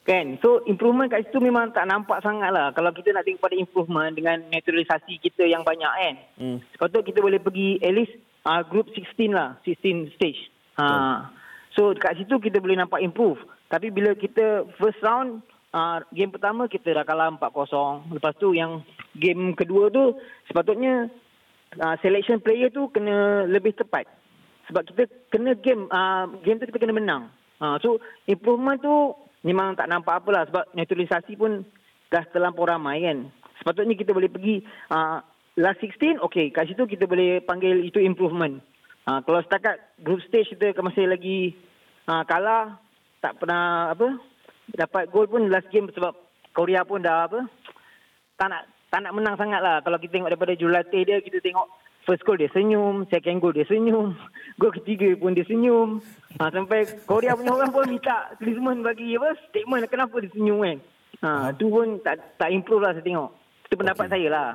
Kan? So improvement kat situ memang tak nampak sangat lah. Kalau kita nak tengok pada improvement dengan naturalisasi kita yang banyak kan. Hmm. Sepatutnya kita boleh pergi at least uh, group 16 lah. 16 stage. Ha. So kat situ kita boleh nampak improve. Tapi bila kita first round, uh, game pertama kita dah kalah 4-0. Lepas tu yang game kedua tu sepatutnya uh, selection player tu kena lebih tepat. Sebab kita kena game, uh, game tu kita kena menang. Uh, so improvement tu memang tak nampak apalah sebab naturalisasi pun dah terlampau ramai kan. Sepatutnya kita boleh pergi uh, last 16, okey kat situ kita boleh panggil itu improvement. Uh, kalau setakat group stage kita masih lagi uh, kalah, tak pernah apa dapat gol pun last game sebab Korea pun dah apa tak nak tak nak menang sangat lah. Kalau kita tengok daripada jurulatih dia, kita tengok first goal dia senyum, second goal dia senyum, gol ketiga pun dia senyum. Ha, sampai Korea punya orang pun minta Griezmann bagi apa statement kenapa dia senyum kan. Ha, tu pun tak tak improve lah saya tengok. Itu pendapat okay. saya lah.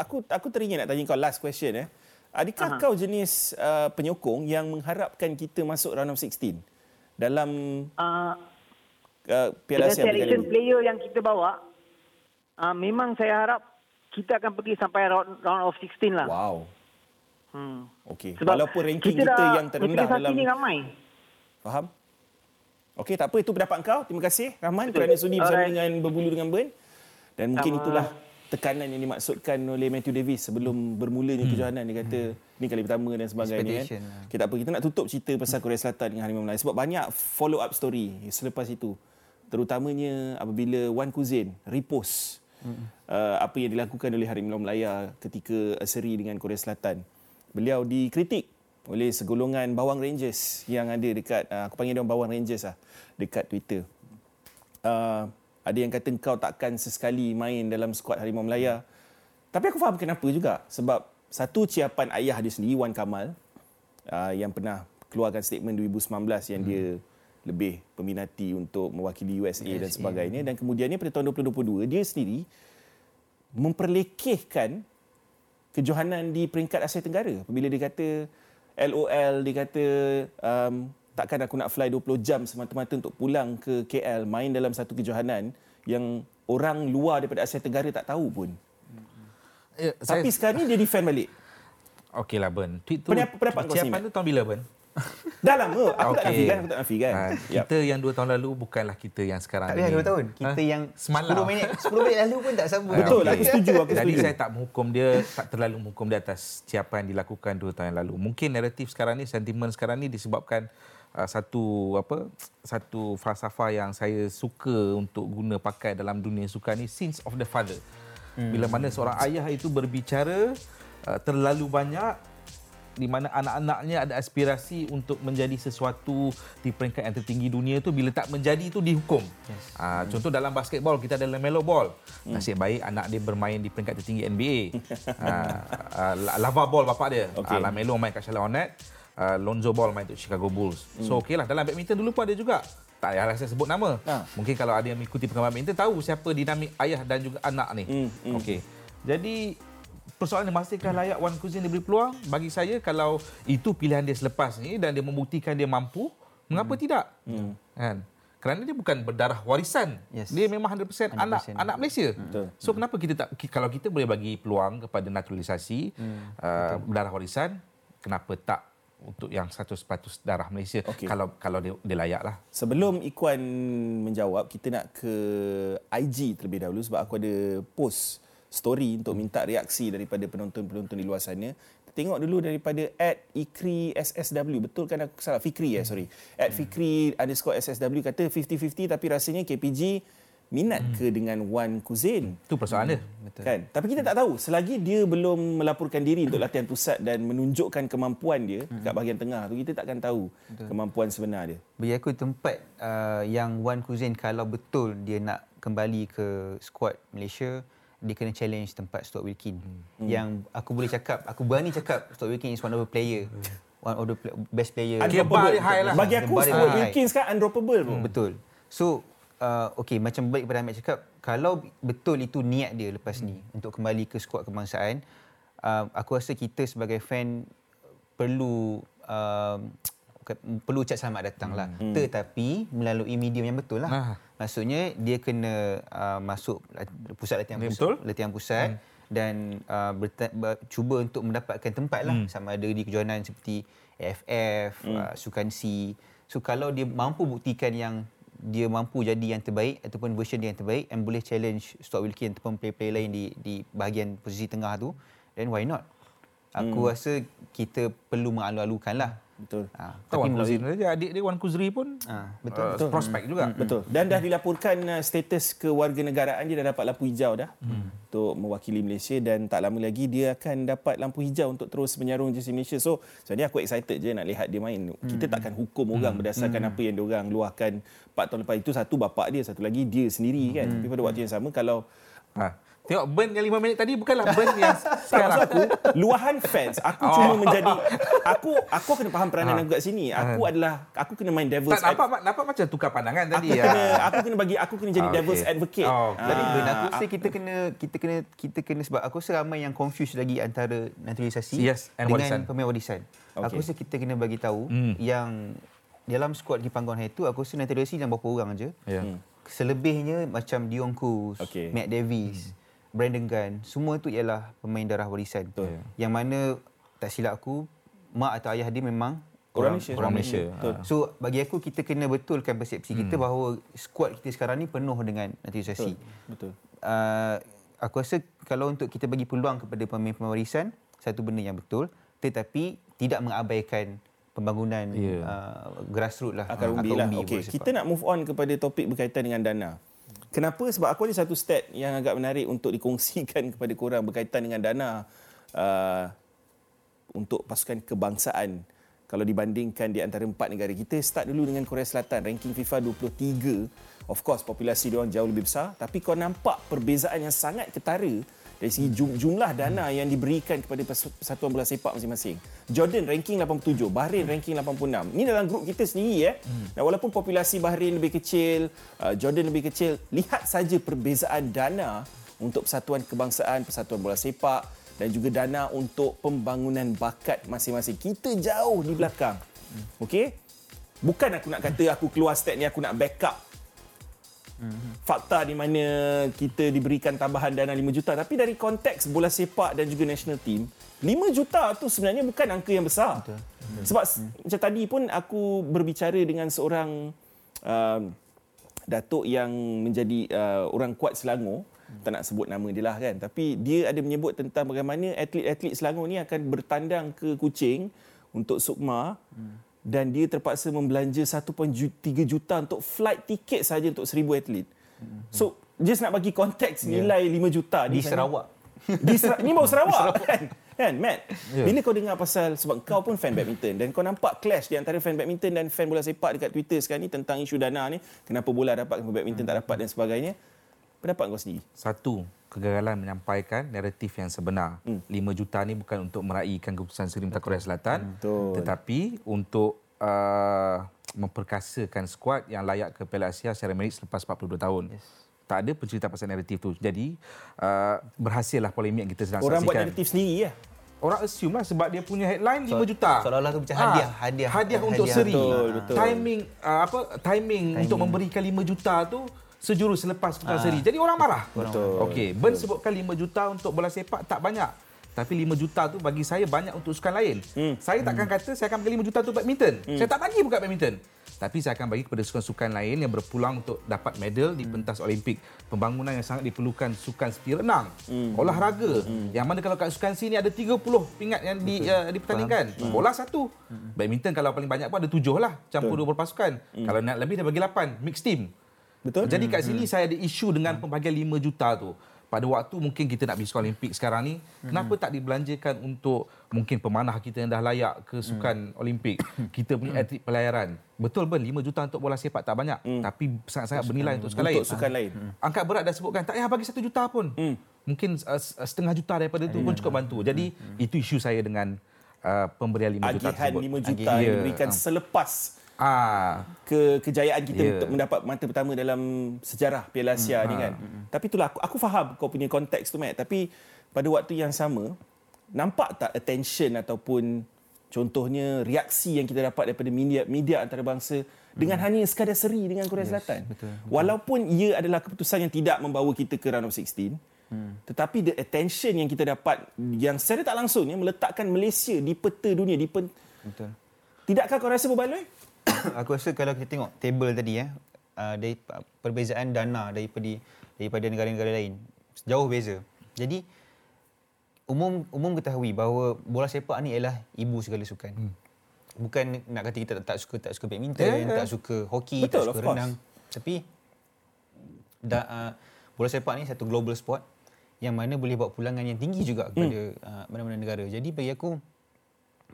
Aku aku teringin nak tanya kau last question eh. Adakah Aha. kau jenis uh, penyokong yang mengharapkan kita masuk round of 16 dalam Uh, uh, Piala Asia selection player yang kita bawa, uh, memang saya harap kita akan pergi sampai round, round of 16 lah. Wow. Hmm. Okey. Sebab Walaupun ranking kita kita, yang terendah naturalisasi dalam ni ramai. Faham? Okey, tak apa itu pendapat kau. Terima kasih Rahman Betul. kerana sudi bersama Alright. dengan berbulu dengan Burn. Dan mungkin Sama. itulah tekanan yang dimaksudkan oleh Matthew Davis sebelum bermulanya kejohanan dia kata ni kali pertama dan sebagainya kan. Expectation lah. Okay, tak apa kita nak tutup cerita pasal Korea Selatan dengan Harimau Melayu sebab banyak follow up story selepas itu. Terutamanya apabila Wan Kuzin repost uh, apa yang dilakukan oleh Harimau Melaya ketika seri dengan Korea Selatan. Beliau dikritik oleh segolongan bawang Rangers yang ada dekat uh, aku panggil dia bawang Rangers lah dekat Twitter. Uh, ada yang kata kau takkan sesekali main dalam skuad Harimau Melaya. Tapi aku faham kenapa juga. Sebab satu ciapan ayah dia sendiri, Wan Kamal, uh, yang pernah keluarkan statement 2019 yang dia lebih peminati untuk mewakili USA, dan sebagainya. Dan kemudiannya pada tahun 2022, dia sendiri memperlekehkan kejohanan di peringkat Asia Tenggara. Apabila dia kata LOL, dia kata um, takkan aku nak fly 20 jam semata-mata untuk pulang ke KL main dalam satu kejohanan yang orang luar daripada Asia Tenggara tak tahu pun. Ya, Tapi sekarang ni dia defend balik. Okey lah Ben. Tweet tu, Pendapat- pendapat kau, Simat? tu tahun bila Ben? Dah lama. Aku tak Okey. nafikan, aku tak nafikan. Ah, Yap. kita yang dua tahun lalu bukanlah kita yang sekarang Tak ni. payah 2 tahun. Kita Ha? yang Semalam. 10 minit 10 minit lalu pun tak sama. Betul, okey. aku setuju, aku Jadi setuju. saya tak menghukum dia, tak terlalu menghukum dia atas siapa yang dilakukan dua tahun yang lalu. Mungkin naratif sekarang ni, sentimen sekarang ni disebabkan uh, satu apa satu falsafah yang saya suka untuk guna pakai dalam dunia sukan ni sins of the father. Bila mana seorang ayah itu berbicara uh, terlalu banyak di mana anak-anaknya ada aspirasi untuk menjadi sesuatu di peringkat yang tertinggi dunia tu bila tak menjadi itu dihukum. Yes. Uh, contoh dalam basketball kita ada Lamelo Ball. Hmm. Nasib baik anak dia bermain di peringkat tertinggi NBA. uh, uh, Lava Ball bapak dia. Okay. Uh, Lamelo main kat Charlotte Hornets. Uh, Lonzo Ball main untuk Chicago Bulls. Hmm. So okeylah dalam badminton dulu pun ada juga. Tak payahlah saya sebut nama. Ha. Mungkin kalau ada yang mengikuti perkembangan badminton tahu siapa dinamik ayah dan juga anak ni. Hmm, hmm. Okey. Jadi persoalan masihkah layak Wan Kuzin diberi peluang? Bagi saya kalau itu pilihan dia selepas ni dan dia membuktikan dia mampu, mengapa tidak? Hmm. Kan? Kerana dia bukan berdarah warisan. Yes. Dia memang 100%, 100% anak 100%. anak Malaysia. Betul. So kenapa kita tak kalau kita boleh bagi peluang kepada naturalisasi uh, berdarah warisan, kenapa tak untuk yang 100% darah Malaysia Okey. kalau kalau dia, dia layak lah. Sebelum Ikuan menjawab, kita nak ke IG terlebih dahulu sebab aku ada post story untuk minta reaksi daripada penonton-penonton di luar sana. Tengok dulu daripada at Ikri SSW. Betul kan aku salah? Fikri ya, sorry. At Fikri underscore SSW kata 50-50 tapi rasanya KPG minat ke dengan Wan Kuzin? Itu persoalan dia. Betul. Kan? Tapi kita tak tahu selagi dia belum melaporkan diri untuk latihan pusat dan menunjukkan kemampuan dia kat bahagian tengah tu kita takkan tahu kemampuan sebenar dia. Bagi aku tempat uh, yang Wan Kuzin kalau betul dia nak kembali ke skuad Malaysia, dia kena challenge tempat Stuart Wilkin. Hmm. Yang aku boleh cakap, aku berani cakap Stuart Wilkin is one of the player. One of the play, best player. Kira bar dia high lah. Bagi Dia aku dia Stuart high. Wilkins kan undroppable pun. Betul. So, uh, okay, macam baik kepada Ahmed cakap, kalau betul itu niat dia lepas ni untuk kembali ke skuad kebangsaan, uh, aku rasa kita sebagai fan perlu uh, perlu ucap selamat datang lah. Hmm. Tetapi melalui medium yang betul lah. Ah. Maksudnya dia kena uh, masuk pusat latihan pusat, betul. latihan pusat hmm. dan uh, berta- ber, cuba untuk mendapatkan tempat lah Hmm. sama ada di kejohanan seperti AFF, hmm. uh, Sukan C. So kalau dia mampu buktikan yang dia mampu jadi yang terbaik ataupun version dia yang terbaik and boleh challenge Stuart Wilkin ataupun player-player lain di di bahagian posisi tengah tu, then why not? Aku hmm. rasa kita perlu mengalu-alukan lah. Betul. Ha, Tahu Wan melalui- Kuzin dia adik dia Wan Kuzri pun Ah, betul, uh, betul. prospek juga. Betul. Dan dah dilaporkan uh, status kewarganegaraan dia dah dapat lampu hijau dah hmm. untuk mewakili Malaysia dan tak lama lagi dia akan dapat lampu hijau untuk terus menyarung jersey Malaysia. So sebenarnya aku excited je nak lihat dia main. Hmm. Kita takkan hukum orang berdasarkan apa yang dia orang luahkan 4 tahun lepas itu satu bapak dia, satu lagi dia sendiri kan. Tapi pada waktu yang sama kalau Ha. Tengok Ben yang 5 minit tadi bukanlah Ben yang sekarang. aku luahan fans aku Oh. cuma menjadi aku aku kena faham peranan aku kat sini aku adalah aku kena main devil's Tak nampak nampak macam tukar pandangan aku tadi. kena ya. aku kena bagi aku kena jadi Ah, devil's advocate Oh. Tapi Ah, Ben, aku rasa kita kena kita kena kita kena sebab aku rasa ramai yang confuse lagi antara naturalisasi Yes, and dengan warisan. pemain warisan. Okey. Aku rasa kita kena bagi tahu Hmm. yang dalam skuad di pangkalan High tu aku rasa naturalisasi dalam berapa orang aja. Ya. Selebihnya macam Dion Kus, Okey. Matt Davis, Brandon Gunn, semua tu ialah pemain darah warisan. Betul. Yang mana tak silap aku mak atau ayah dia memang Orang Malaysia. Orang Malaysia. Betul. So bagi aku kita kena betulkan persepsi kita bahawa skuad kita sekarang ni penuh dengan naturalisasi. Betul. Uh, aku rasa kalau untuk kita bagi peluang kepada pemain pewarisan satu benda yang betul tetapi tidak mengabaikan pembangunan Ya. uh, grassroots lah akar umbi lah. Okey, sepak. kita nak move on kepada topik berkaitan dengan dana. Kenapa? Sebab aku ada satu stat yang agak menarik untuk dikongsikan kepada korang berkaitan dengan dana uh, untuk pasukan kebangsaan. Kalau dibandingkan di antara empat negara kita, start dulu dengan Korea Selatan, ranking FIFA 23. Of course, populasi dia jauh lebih besar, tapi kau nampak perbezaan yang sangat ketara dari segi jum- jumlah dana yang diberikan kepada pers- persatuan bola sepak masing-masing. Jordan ranking 87, Bahrain ranking 86. Ini dalam grup kita sendiri eh. Dan walaupun populasi Bahrain lebih kecil, uh, Jordan lebih kecil, lihat saja perbezaan dana untuk persatuan kebangsaan, persatuan bola sepak dan juga dana untuk pembangunan bakat masing-masing. Kita jauh di belakang. Okey? Bukan aku nak kata aku keluar stat ni aku nak backup fakta di mana kita diberikan tambahan dana 5 juta. Tapi dari konteks bola sepak dan juga national team 5 juta tu sebenarnya bukan angka yang besar. Betul. sebab hmm. macam tadi pun aku berbicara dengan seorang uh, datuk yang menjadi uh, orang kuat Selangor. Tak nak sebut nama dia lah kan. Tapi dia ada menyebut tentang bagaimana atlet-atlet Selangor ni akan bertandang ke Kuching untuk Sukma dan dia terpaksa membelanja 1.3 juta untuk flight tiket saja untuk 1000 atlet. So just nak bagi konteks nilai 5 juta di sana. Sarawak. Di Sera- ni baru Sarawak kan? Kan, Matt? Bila kau dengar pasal sebab kau pun fan badminton dan kau nampak clash di antara fan badminton dan fan bola sepak dekat Twitter sekarang ni tentang isu dana ni, kenapa bola dapat, kenapa badminton tak dapat dan sebagainya. Pendapat kau sendiri? Satu, kegagalan menyampaikan naratif yang sebenar. Hmm. 5 juta ni bukan untuk meraihkan keputusan Seri Mentah Korea Selatan, Betul. tetapi untuk uh, memperkasakan skuad yang layak ke Piala Asia secara merit selepas 42 tahun. Yes. Tak ada pencerita pasal naratif tu. Jadi, uh, berhasillah polemik yang kita sedang Orang buat saksikan. naratif sendiri ya. Orang assume lah sebab dia punya headline 5 juta. seolah-olah tu macam Ah, hadiah, hadiah. Hadiah untuk Hadiah. seri. Betul, betul. Timing uh, apa timing, timing untuk memberikan 5 juta tu sejurus selepas keputusan seri. Jadi orang marah. Betul. Okey, Ben sebutkan 5 juta untuk bola sepak tak banyak. Tapi 5 juta tu bagi saya banyak untuk sukan lain. Hmm. Saya takkan kata saya akan bagi 5 juta tu badminton. Hmm. Saya tak bagi bukan badminton. Tapi saya akan bagi kepada sukan-sukan lain yang berpeluang untuk dapat medal di pentas Olimpik. Pembangunan yang sangat diperlukan sukan seperti renang, hmm. olahraga. Hmm. Yang mana kalau kat sukan sini ada 30 pingat yang di, uh, dipertandingkan. Hmm. Bola satu. Hmm. Badminton kalau paling banyak pun ada tujuh lah. Campur dua pasukan. Hmm. Kalau nak lebih dia bagi lapan. Mixed team. Betul? Jadi kat sini saya ada isu dengan pembahagian 5 juta tu. Pada waktu mungkin kita nak pergi sekolah Olimpik sekarang ni, kenapa tak dibelanjakan untuk mungkin pemanah kita yang dah layak ke sukan Olimpik. Kita punya atlet pelayaran. Betul Ben 5 juta untuk bola sepak tak banyak, tapi sangat-sangat bernilai untuk sukan lain. Untuk sukan lain. Angkat berat dah sebutkan, tak payah bagi 1 juta pun. Mungkin uh, setengah juta daripada tu pun cukup bantu. Jadi itu isu saya dengan uh, pemberian 5 juta Agihan tersebut. 5 juta Ya. yang diberikan selepas Ah, ke kejayaan kita yeah. untuk mendapat mata pertama dalam sejarah Piala Asia ni kan. Tapi itulah aku aku faham kau punya konteks tu Matt, tapi pada waktu yang sama nampak tak attention ataupun contohnya reaksi yang kita dapat daripada media media antarabangsa dengan hanya sekadar seri dengan Korea Selatan. betul, betul. Walaupun ia adalah keputusan yang tidak membawa kita ke round of 16, tetapi the attention yang kita dapat yang secara tak langsung ya, meletakkan Malaysia di peta dunia di pen, Betul. Tidakkah kau rasa berbaloi? aku rasa kalau kita tengok table tadi ya, uh, dari perbezaan dana daripada daripada negara-negara lain jauh beza. Jadi umum umum ketahui bahawa bola sepak ni ialah ibu segala sukan. Hmm. Bukan nak kata kita tak, tak suka tak suka badminton, Ya, ya. tak suka hoki, Betul, tak suka course. renang. Tapi da, uh, bola sepak ni satu global sport yang mana boleh bawa pulangan yang tinggi juga kepada Hmm. uh, mana-mana negara. Jadi bagi aku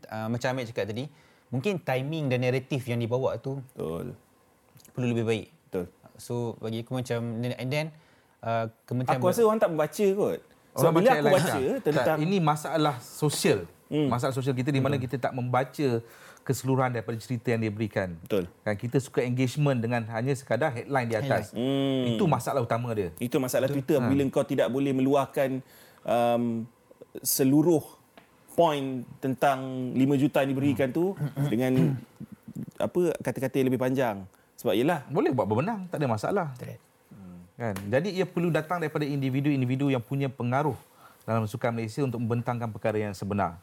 uh, macam Ahmed cakap tadi, mungkin timing dan naratif yang dibawa tu Betul. perlu lebih baik. Betul. So bagi aku macam and then uh, kementerian Aku rasa orang tak membaca kot. So bila aku baca tak. tentang tak, ini masalah sosial. Hmm. Masalah sosial kita di mana kita tak membaca keseluruhan daripada cerita yang dia berikan. Betul. Kan kita suka engagement dengan hanya sekadar headline di atas. Hmm. Itu masalah utama dia. itu masalah Twitter bila kau tidak boleh meluahkan um, seluruh poin tentang 5 juta yang diberikan tu dengan apa kata-kata yang lebih panjang. Sebab yelah Boleh buat berbenang, tak ada masalah. Kan? Jadi ia perlu datang daripada individu-individu yang punya pengaruh dalam sukan Malaysia untuk membentangkan perkara yang sebenar.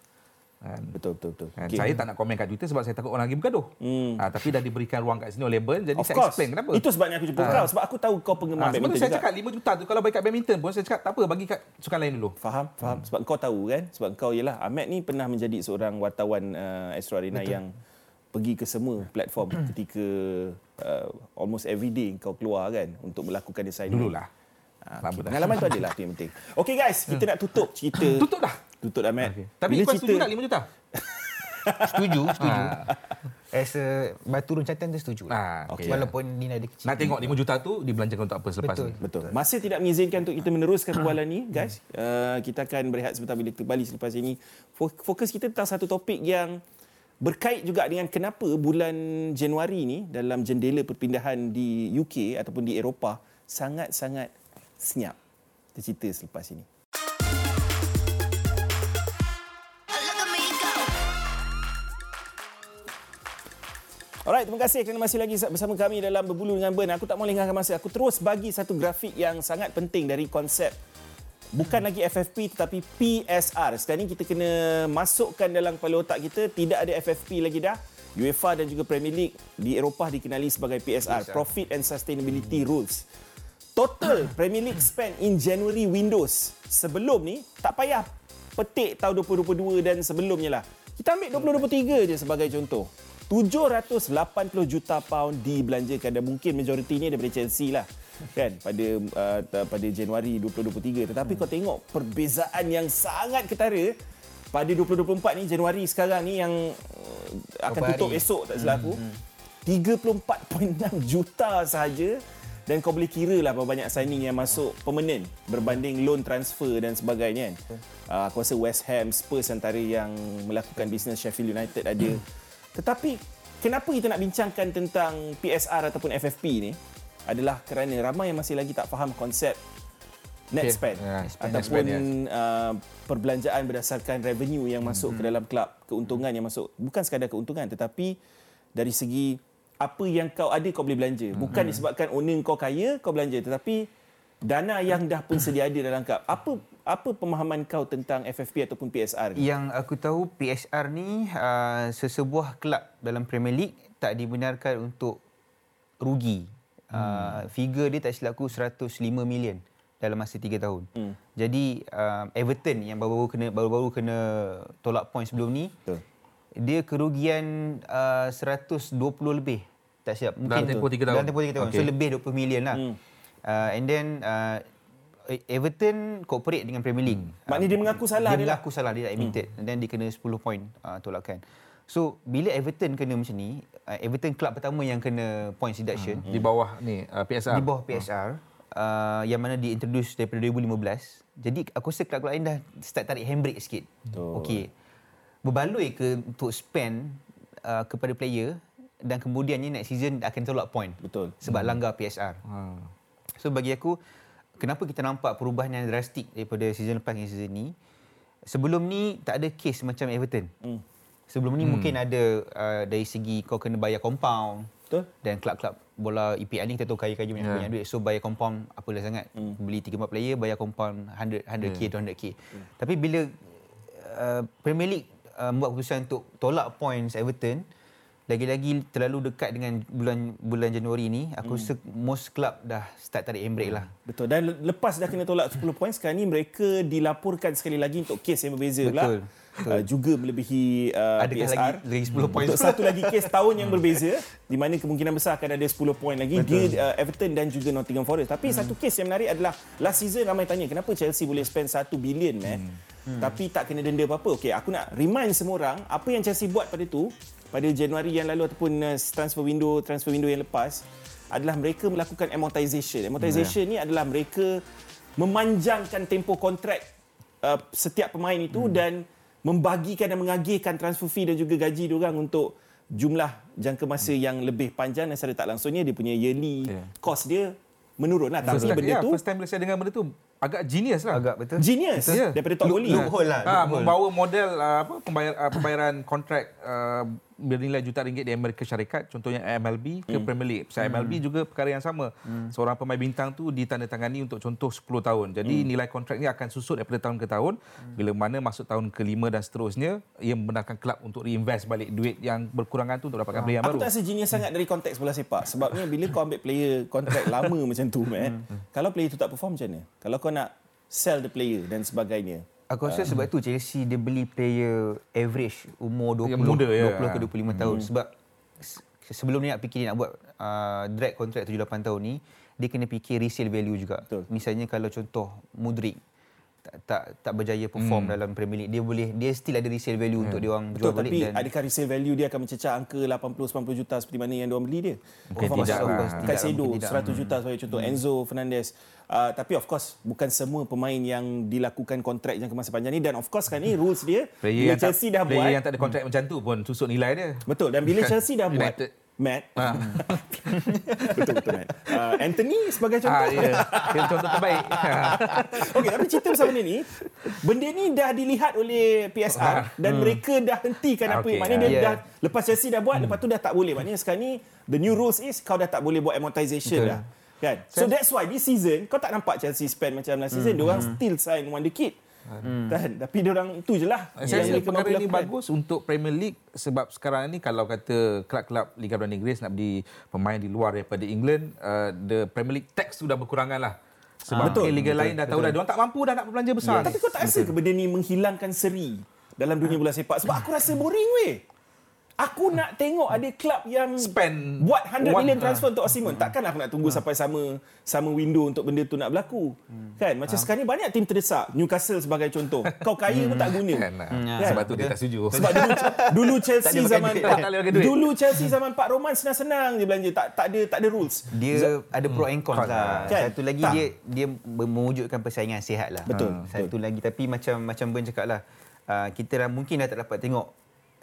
Kan? Betul, betul, betul. Kan? Okey. Saya tak nak komen kat Twitter sebab saya takut orang lagi bergaduh. Hmm. Ha, tapi dah diberikan ruang kat sini oleh Burn, jadi Of saya course. explain kenapa. Itu sebabnya aku jumpa kau. Sebab aku tahu kau penggemar Ha, sebab badminton saya juga. cakap 5 juta tu kalau bagi kat badminton pun saya cakap tak apa bagi kat sukan lain dulu. Faham, faham. Sebab kau tahu kan? Sebab kau ialah Ahmad ni pernah menjadi seorang wartawan uh, Astro Arena Betul. yang pergi ke semua platform ketika uh, almost every day kau keluar kan untuk melakukan desain. Dululah. Ha, Lama okay. Pengalaman tu adalah tu yang penting. Okay guys, kita nak tutup cerita. Tutup dah. Tutup dah, Matt. Okay. Tapi kau setuju tak 5 juta? Setuju, setuju. Ha. As a batu loncatan tu setuju. Ah, lah. okey. Walaupun Nina dia kecil. Nak tengok 5 juta tu dibelanjakan untuk apa selepas Betul. ni. Betul. Masa tidak mengizinkan untuk kita meneruskan perbualan ni, guys. Uh, kita akan berehat sebentar bila kembali selepas ini. Fo- Fokus kita tentang satu topik yang berkait juga dengan kenapa bulan Januari ni dalam jendela perpindahan di UK ataupun di Eropah sangat-sangat senyap. Kita cerita selepas ini. Alright, terima kasih kerana masih lagi bersama kami dalam Berbulu dengan Ben. Aku tak mau lengahkan masa. Aku terus bagi satu grafik yang sangat penting dari konsep bukan lagi FFP tetapi PSR. Sekarang ni kita kena masukkan dalam kepala otak kita tidak ada FFP lagi dah. UEFA dan juga Premier League di Eropah dikenali sebagai PSR, Profit and Sustainability Rules. Total Premier League spend in January windows. Sebelum ni tak payah petik tahun 2022 dan sebelumnya lah. Kita ambil 2023 je sebagai contoh. 780 juta pound dibelanjakan dan mungkin majoritinya daripada Chelsea lah kan pada uh, pada Januari 2023 tetapi hmm. kau tengok perbezaan yang sangat ketara pada 2024 ni Januari sekarang ni yang uh, akan tutup hari. esok tak silap aku hmm. 34.6 juta sahaja dan kau boleh kira lah berapa banyak signing yang masuk permanent berbanding loan transfer dan sebagainya kan. Uh, aku rasa West Ham, Spurs antara yang melakukan bisnes Sheffield United ada. Tetapi kenapa kita nak bincangkan tentang PSR ataupun FFP ni adalah kerana ramai yang masih lagi tak faham konsep net Okay. spend Ya, spend, net ataupun spend, uh, perbelanjaan berdasarkan revenue yang masuk ke dalam kelab, keuntungan yang masuk. Bukan sekadar keuntungan tetapi dari segi apa yang kau ada kau boleh belanja. Bukan disebabkan owner kau kaya kau belanja tetapi dana yang dah pun sedia ada dalam kelab. Apa apa pemahaman kau tentang FFP ataupun PSR ni? Yang aku tahu PSR ni uh, sesebuah kelab dalam Premier League tak dibenarkan untuk rugi. Uh, figure dia tak silap aku 105 million dalam masa 3 tahun. Hmm. Jadi uh, Everton yang baru-baru kena baru-baru kena tolak point sebelum ni Betul. dia kerugian uh, 120 lebih. Tak silap. Dalam tempoh tiga tahun. Dalam tempoh 3 tahun. Okay. So lebih 20 million lah. Hmm. Uh, and then uh, Everton cooperate dengan Premier League. Hmm. Maknanya dia mengaku salah dia dia lah. mengaku salah dia tak admitted hmm. dan dia kena 10 point uh, tolakan. So bila Everton kena macam ni, uh, Everton club pertama yang kena points deduction Di bawah ni uh, PSR. di bawah PSR uh, yang mana diintroduce daripada 2015. Jadi aku rasa kelab-kelab lain dah start tarik handbrake sikit. Betul. Okey. Berbaloi ke untuk spend uh, kepada player dan kemudiannya next season akan tolak point. Betul. Sebab langgar PSR. Ha. So bagi aku kenapa kita nampak perubahan yang drastik daripada season lepas ke season ni? Sebelum ni tak ada case macam Everton. Hmm. Sebelum ni hmm. mungkin ada uh, dari segi kau kena bayar compound. Betul. Dan kelab-kelab bola EPL ni kita tahu kaya-kaya banyak Ya. banyak duit. So bayar compound apalah sangat. Hmm. Beli 3 4 player bayar compound 100 100k Ya. 200k. Hmm. Tapi bila uh, Premier League uh, membuat keputusan untuk tolak points Everton lagi-lagi terlalu dekat dengan bulan bulan Januari ni aku rasa most club dah start tarik handbrake lah. Betul. Dan le- lepas dah kena tolak 10 poin, sekarang ni mereka dilaporkan sekali lagi untuk kes yang berbeza Betul. pula. Betul. Uh, juga melebihi uh, Adakah PSR. lagi- lagi 10 poin? Untuk satu lagi kes tahun yang berbeza, di mana kemungkinan besar akan ada 10 poin lagi. Dia uh, Everton dan juga Nottingham Forest. Tapi satu kes yang menarik adalah last season ramai tanya, kenapa Chelsea boleh spend 1 bilion man? Hmm. Tapi tak kena denda apa-apa. Okey, aku nak remind semua orang, apa yang Chelsea buat pada tu, pada Januari yang lalu ataupun uh, transfer window transfer window yang lepas adalah mereka melakukan amortization. Amortization ni adalah mereka memanjangkan tempoh kontrak uh, setiap pemain itu hmm. dan membagikan dan mengagihkan transfer fee dan juga gaji dia orang untuk jumlah jangka masa yang lebih panjang dan secara tak langsungnya dia punya yearly Yeah. cost dia menurun lah. First Tapi time, benda ya, tu first time bila saya dengar benda tu agak genius lah. Agak betul. genius Betul. daripada Todd Look- Bowley. loophole lah. Ha, membawa model uh, apa pembayar, uh, pembayaran kontrak uh, bernilai juta ringgit di Amerika Syarikat, contohnya MLB ke Premier League. Pasal MLB juga perkara yang sama. Seorang pemain bintang tu ditandatangani untuk contoh 10 tahun. Jadi nilai kontraknya akan susut daripada tahun ke tahun. Bila mana masuk tahun kelima dan seterusnya, ia membenarkan kelab untuk reinvest balik duit yang berkurangan tu untuk dapatkan player yang Aku baru. tak rasa genius sangat dari konteks bola sepak. Sebabnya bila kau ambil player kontrak lama macam tu, Matt, kalau player tu tak perform macam mana? Kalau kau nak sell the player dan sebagainya. Aku rasa sebab tu Chelsea dia beli player average umur 20 Yang muda, ya. 20 ke 25 tahun sebab se- sebelum ni nak fikir nak buat uh, drag kontrak 7 8 tahun ni dia kena fikir resale value juga. Betul. Misalnya kalau contoh Mudrik tak tak, tak berjaya perform dalam Premier League dia boleh dia still ada resale value untuk dia orang Betul, jual balik tapi dan adakah resale value dia akan mencecah angka 80-90 juta seperti mana yang diorang beli dia? Mungkin course, tidak lah. Tidak, mungkin tidak. 100 juta sebagai contoh. Enzo Fernandez. Uh, tapi of course, bukan semua pemain yang dilakukan kontrak jangka masa panjang ni. Dan of course kan ni rules dia. Player Bila yang tak, Chelsea dah player buat. yang tak ada kontrak macam tu pun susut nilai dia. Betul. Dan bila Chelsea dah buat. Matt. Ah. betul, betul Matt. Uh, Anthony sebagai contoh. Ah, ya. Dia contoh terbaik. Okey, tapi cerita pasal benda ni, benda ni dah dilihat oleh PSR dan mereka dah hentikan apa Okey, maknanya dia ah. dah lepas Chelsea dah buat, lepas tu dah tak boleh. Maknanya sekarang ni the new rules is kau dah tak boleh buat amortization dah. Kan? So that's why this season kau tak nampak Chelsea spend macam last season. Diorang still sign wonder kid. Kan? Tapi diorang itu je lah. Saya rasa perkara ini bagus untuk Premier League sebab sekarang ni kalau kata kelab-kelab Liga Perdana Inggeris nak beli pemain di luar daripada England, uh, the Premier League tax sudah berkurangan lah. Sebab Betul, betul, Liga lain dah tahu dah, diorang tak mampu dah nak berbelanja besar. Tapi kau tak rasa ke benda ni menghilangkan seri dalam dunia bola sepak? Sebab aku rasa boring weh. Aku nak tengok ada klub yang Spend buat 100 one- million transfer untuk Osimhen. Takkan aku nak tunggu sampai sama sama window untuk benda tu nak berlaku. Kan? Macam sekarang ni banyak tim terdesak. Newcastle sebagai contoh. Kau kaya pun tak guna. Kan. Kan? Sebab tu dia tak setuju. Sebab dulu, dulu Chelsea zaman duit. Duit. dulu Chelsea zaman Pak Roman senang-senang je belanja. Tak tak ada tak ada rules. dia ada pro and cons Cons lah. Kan? Satu lagi Tak. dia dia mewujudkan persaingan sihat lah. Betul, Ha. Satu lagi tapi macam macam Ben cakap lah. Uh, kita dah mungkin dah tak dapat tengok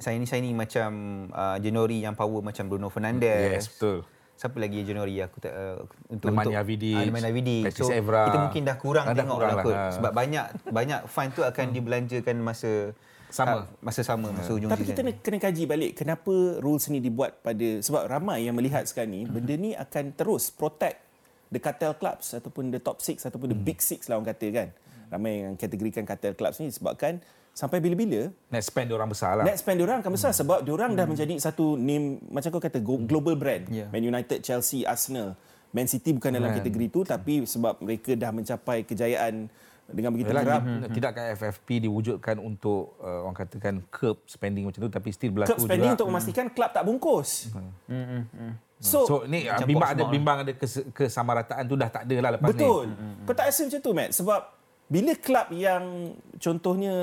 signing-signing macam uh, Januari yang power macam Bruno Fernandes. Yes, betul. Siapa lagi Januari aku tak uh, untuk Nemanja untuk Vidic, Ah, Nemanja Vidic. So Evra. kita mungkin dah kurang Ah, dah tengok kurang lah lah, kot. ha. Sebab banyak banyak fund tu akan dibelanjakan masa Sama. ah, masa sama masa hujung Tapi kita kena, kena kaji balik kenapa rules ni dibuat pada sebab ramai yang melihat sekarang ni benda ni akan terus protect the cartel clubs ataupun the top six ataupun the big six lah orang kata kan. Ramai yang kategorikan cartel clubs ni sebabkan sampai bila-bila Net spend dia orang besar lah. net spend diorang akan besar sebab diorang dah menjadi satu name macam kau kata go- global brand. Yeah. Man United, Chelsea, Arsenal. Man City bukan dalam kategori itu tapi sebab mereka dah mencapai kejayaan dengan begitu Yalah, kerap. di- Tidakkah FFP diwujudkan untuk uh, orang katakan curb spending macam tu tapi still berlaku Club spending juga. untuk memastikan klub tak bungkus. So, So ni bimbang ada bimbang ada kes, kesamarataan tu dah tak ada lah lepas Betul. ni. Kau tak rasa macam tu, Matt? Sebab bila klub yang contohnya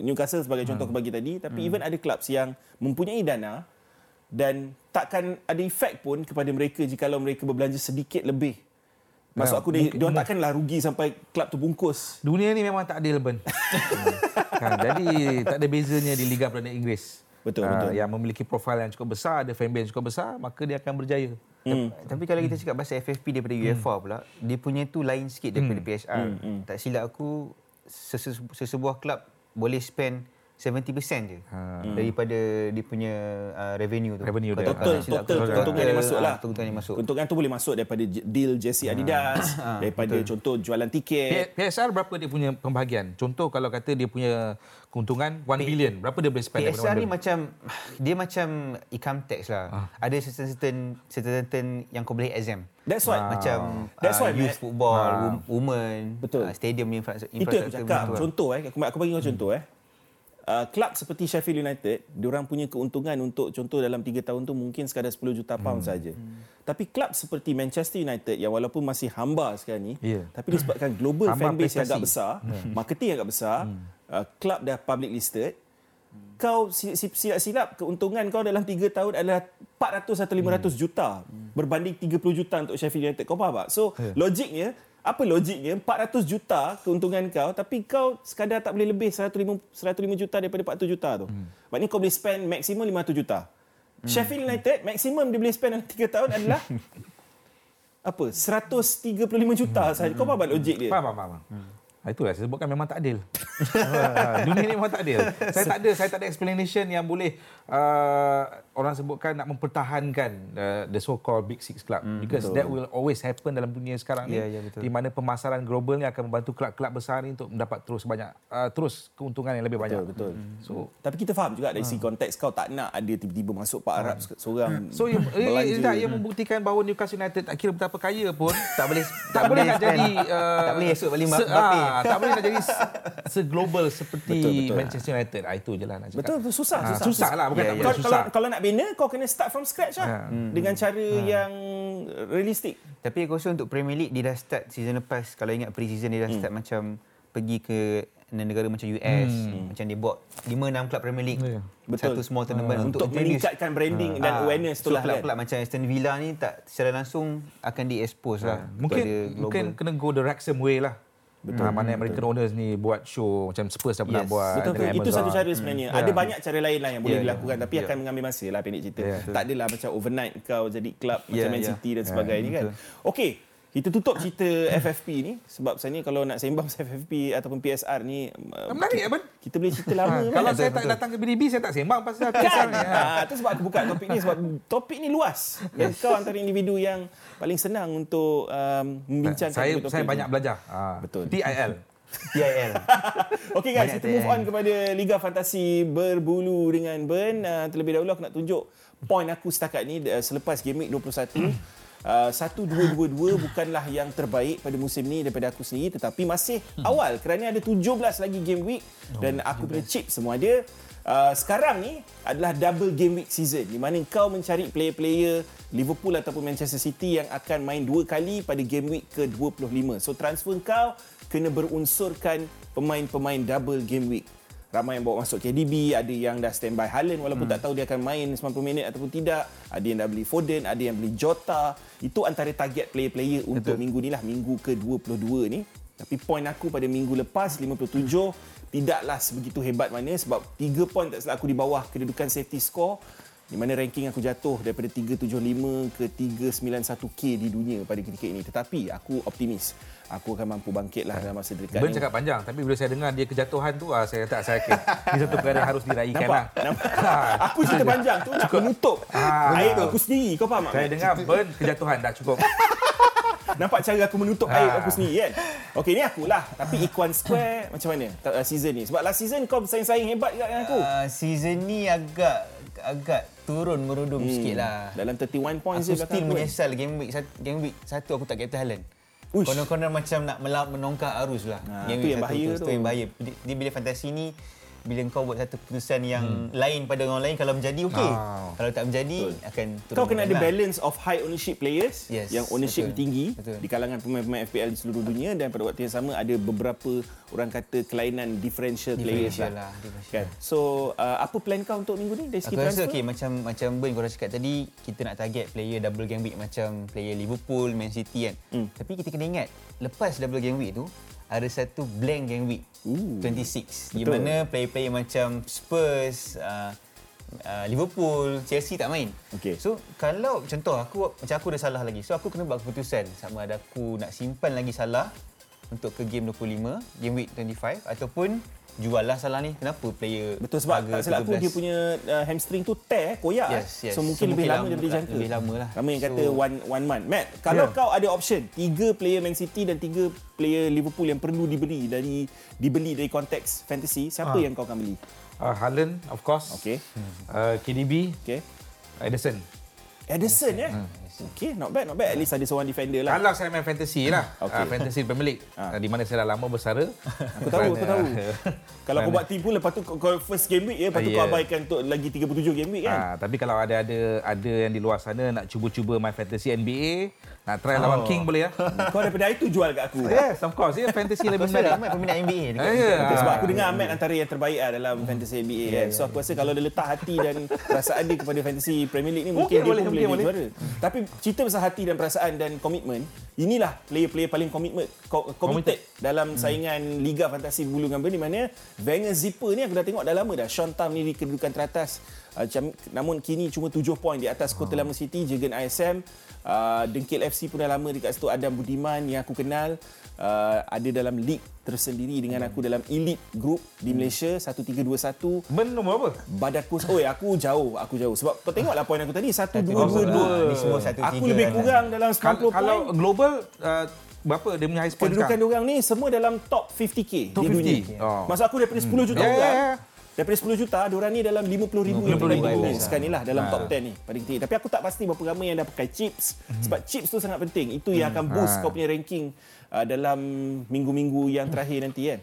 Newcastle sebagai contoh Hmm. bagi tadi, tapi even ada klub yang mempunyai dana dan takkan ada efek pun kepada mereka jikalau mereka berbelanja sedikit lebih. Maksud aku dia, dia takkanlah rugi sampai klub tu bungkus. Dunia ni memang tak adil Ben. kan, jadi tak ada bezanya di Liga Perdana Inggeris. Betul, Ah, betul. Yang memiliki profil yang cukup besar, ada fanbase yang cukup besar, maka dia akan berjaya. Hmm. Tapi kalau kita cakap pasal FFP daripada UEFA pula, dia punya tu lain sikit daripada PSR. Tak silap aku, sese- sesebuah klub boleh spend 70% je daripada dia punya uh, revenue tu. Revenue dia. tak Total, silap total aku, keuntungan yang masuk lah. ah, Keuntungan yang masuk. Keuntungan tu boleh masuk daripada deal jersey Adidas, daripada contoh jualan tiket. PSR berapa dia punya pembahagian? Contoh kalau kata dia punya keuntungan 1 billion, berapa dia boleh spend PSR ni 1 macam dia macam income tax lah. Ah. Ada certain certain certain certain yang kau boleh exempt. That's why. Macam That's uh, why, youth Matt. football, Ah. wom- women, Betul. uh, stadium infra- Itu infrastructure. yang aku cakap. lah. Contoh eh, aku, aku bagi kau contoh eh. Uh, klub seperti Sheffield United, diorang punya keuntungan untuk contoh dalam 3 tahun tu mungkin sekadar 10 juta pound saja. Tapi klub seperti Manchester United yang walaupun masih hamba sekarang ni, Ya. tapi disebabkan global Hamba fanbase yang agak besar, marketing yang agak besar, uh, klub dah public listed, kau si- si- silap-silap keuntungan kau dalam 3 tahun adalah 400 atau 500 juta. Berbanding 30 juta untuk Sheffield United. Kau faham tak? So, logiknya apa logiknya 400 juta keuntungan kau tapi kau sekadar tak boleh lebih 105 105 juta daripada 400 juta tu. Maknanya kau boleh spend maksimum 500 juta. Sheffield United maksimum dia boleh spend dalam 3 tahun adalah apa? 135 juta sahaja. Kau faham tak logik dia? Faham, faham, faham. Ah, Itulah saya sebutkan memang tak adil. Ah, Dunia ni memang tak adil. Saya tak ada saya tak ada explanation yang boleh uh, orang sebutkan nak mempertahankan uh, the so called big six club mm, because betul. that will always happen dalam dunia sekarang ni Ya, ya, betul. di mana pemasaran global ni akan membantu kelab-kelab besar ni untuk mendapat terus banyak uh, terus keuntungan yang lebih banyak. Betul, betul. So Tapi kita faham juga dari segi konteks kau tak nak ada tiba-tiba masuk Pak Arab seorang So ia, ia, ia, membuktikan bahawa Newcastle United tak kira betapa kaya pun Tak boleh tak, boleh nak jadi uh, tak boleh esok balik se, Mbappe. ah, tak boleh nak jadi se, seglobal seperti Betul, betul. Manchester United. Ah, itu je lah nak cakap. Betul, betul susah, Ah, susah. susah lah bukan Ya, tak ya. Kau, susah. kalau, kalau nak bina, kau kena start from scratch lah. Ha. Dengan cara yang realistik. Tapi aku rasa untuk Premier League dia dah start season lepas. Kalau ingat pre-season dia dah start macam pergi ke negara macam US. Macam dia buat 5-6 klub Premier League. Ya. Betul. Satu small tournament untuk, Untuk introduce. meningkatkan branding dan Ah, awareness tu so lah kan. macam Aston Villa ni tak secara langsung akan di-expose lah. Mungkin kepada global. mungkin kena go the Wrexham way lah. Betul. Ha, mana American owners ni buat show macam Spurs dah pernah Yes. buat Betul betul. Itu satu cara sebenarnya. Ya. Ada banyak cara lain lah yang boleh ya. dilakukan tapi Ya. akan mengambil masa lah pendek cerita. Ya. Tak adalah macam overnight kau jadi klub Ya, macam Man ya. City dan sebagainya kan. Okey. Kita tutup cerita FFP ni sebab sebenarnya kalau nak sembang pasal FFP ataupun PSR ni Menarik, Abang. kita boleh cerita lama kan. Kalau saya tak datang ke BDB saya tak sembang pasal PSR Kan? ni. Ha. Ha, tu sebab aku buka topik ni sebab topik ni luas. Dan kau antara individu yang paling senang untuk um, membincangkan Saya topik-topik saya ni. banyak belajar. Ha. Betul. TIL. PIL. Okey guys, kita move on kepada Liga Fantasi berbulu dengan Burn. Uh, terlebih dahulu aku nak tunjuk poin aku setakat ni uh, selepas game week 21. Uh, 1-2-2-2 bukanlah yang terbaik pada musim ni daripada aku sendiri tetapi masih awal kerana ada 17 lagi game week dan aku punya chip semua ada. Uh, sekarang ni adalah double game week season di mana kau mencari player-player Liverpool ataupun Manchester City yang akan main dua kali pada game week ke-25. So transfer kau kena berunsurkan pemain-pemain double game week. Ramai yang bawa masuk KDB, ada yang dah standby Haaland walaupun hmm. tak tahu dia akan main 90 minit ataupun tidak. Ada yang dah beli Foden, ada yang beli Jota. Itu antara target player-player untuk minggu ni lah, minggu ke-22 ni. Tapi poin aku pada minggu lepas 57 tidaklah sebegitu hebat mana sebab 3 poin tak salah aku di bawah kedudukan safety score di mana ranking aku jatuh daripada 375 ke 391k di dunia pada ketika ini. Tetapi aku optimis. Aku akan mampu bangkit lah dalam masa dekat Ben cakap panjang tapi bila saya dengar dia kejatuhan tu ah, saya tak saya yakin. Ini satu perkara yang harus diraikan Nampak? lah. Nampak? aku cerita panjang tu nak menutup Ah, aib betul. aku sendiri. Kau faham tak? Saya dengar Ben kejatuhan dah cukup. Nampak cara aku menutup Ah. aib aku sendiri kan? Okey, ni akulah. Tapi Ikuan Square macam mana uh, season ni? Sebab last season kau bersaing-saing hebat juga dengan aku. Uh, season ni agak agak turun merudum hmm. sikit lah. Dalam 31 points Aku je still aku kan? menyesal game week game week satu aku tak captain Haaland. Konon-konon macam nak melap menongkak arus lah. Ah, game tu week yang satu bahaya tu. tu. Itu yang bahaya. Dia bila fantasi ni bila kau buat satu keputusan yang Hmm. lain pada orang lain kalau menjadi okey. Ah. Kalau tak menjadi Betul. akan turun. Kau kena ada lah. balance of high ownership players Yes, yang ownership betul. tinggi Betul. di kalangan pemain-pemain FPL di seluruh dunia dan pada waktu yang sama ada beberapa orang kata kelainan differential, players Differential lah. lah, differential. Kan? So uh, apa plan kau untuk minggu ni dari segi Aku rasa transfer? okey macam macam Ben kau dah cakap tadi kita nak target player double game week macam player Liverpool, Man City kan. Hmm. Tapi kita kena ingat lepas double game week tu ada satu blank game week Ooh. 26 di Betul. mana player-player macam Spurs, uh, uh, Liverpool, Chelsea tak main. Okey. So kalau contoh aku macam aku dah salah lagi. So aku kena buat keputusan sama ada aku nak simpan lagi salah untuk ke game 25, game week 25 ataupun jual lah salah ni. Kenapa player Betul sebab harga tak silap aku 17? dia punya uh, hamstring tu tear, koyak. Yes, yes. So mungkin So, lebih mungkin lama lama- daripada jangka. lebih lama lah. Ramai yang kata So- one one month. Matt, kalau Ya. kau ada option tiga player Man City dan tiga player Liverpool yang perlu dibeli dari dibeli dari konteks fantasy, siapa Ah. yang kau akan beli? Uh, Haaland of course. Okey. Uh, KDB, Okey. Edison. Edison ya. Hmm. Okey, not bad, not bad. At least ada seorang defender lah. Kalau saya main fantasy lah. Okey. Uh, fantasy Premier League. Uh, di mana saya dah lama bersara. Aku tahu, aku tahu. Kalau kau buat tipu lepas tu kau- kau first game week ya, lepas tu kau Yeah. abaikan untuk lagi 37 game week kan. Ah, tapi kalau ada ada ada yang di luar sana nak cuba-cuba main fantasy NBA, nak try lawan Oh. King boleh ya. Kau daripada itu jual kat aku. Yes, of course. Ya, fantasy lebih menarik. ramai peminat NBA dekat Ah, ya. Betul, sebab aku dengar Ahmed antara yang terbaik lah dalam fantasy NBA kan. So aku rasa kalau dia letak hati dan perasaan dia kepada fantasy Premier League ni mungkin Mungkin dia boleh, pun boleh mungkin jadi juara. Tapi cerita pasal hati dan perasaan dan komitmen, inilah player-player paling komitmen ko- committed dalam saingan Liga Fantasi Bulu Gamba di mana Wenger Zipper ni aku dah tengok dah lama dah. Sean Tam ni di kedudukan teratas Uh, jam- namun kini cuma 7 poin di atas Kota Lama City, Jurgen ISM. Uh, Dengkil FC pun dah lama dekat situ. Adam Budiman yang aku kenal. Uh, ada dalam league tersendiri dengan aku dalam elite group di Malaysia 1321 Ben nombor apa? Badakus Oi aku jauh Aku jauh Sebab kau tengoklah poin aku tadi 1, 2, 2, 2 Ni semua satu Aku tiga lebih kan. kurang dalam 90 Kalau, kalau global uh, berapa dia punya high point Kedudukan sekarang? diorang ni Semua dalam top 50k Top di dunia 50? Oh. Maksud aku daripada 10 juta ya, orang ya. Daripada 10 juta Diorang ni dalam 50 ribu 50 ribu. Sekarang ni lah Dalam Ha. top 10 ni Paling tinggi Tapi aku tak pasti Berapa ramai yang dah pakai chips Sebab chips tu sangat penting Itu yang akan boost Ha. kau punya ranking uh, Dalam minggu-minggu yang terakhir nanti kan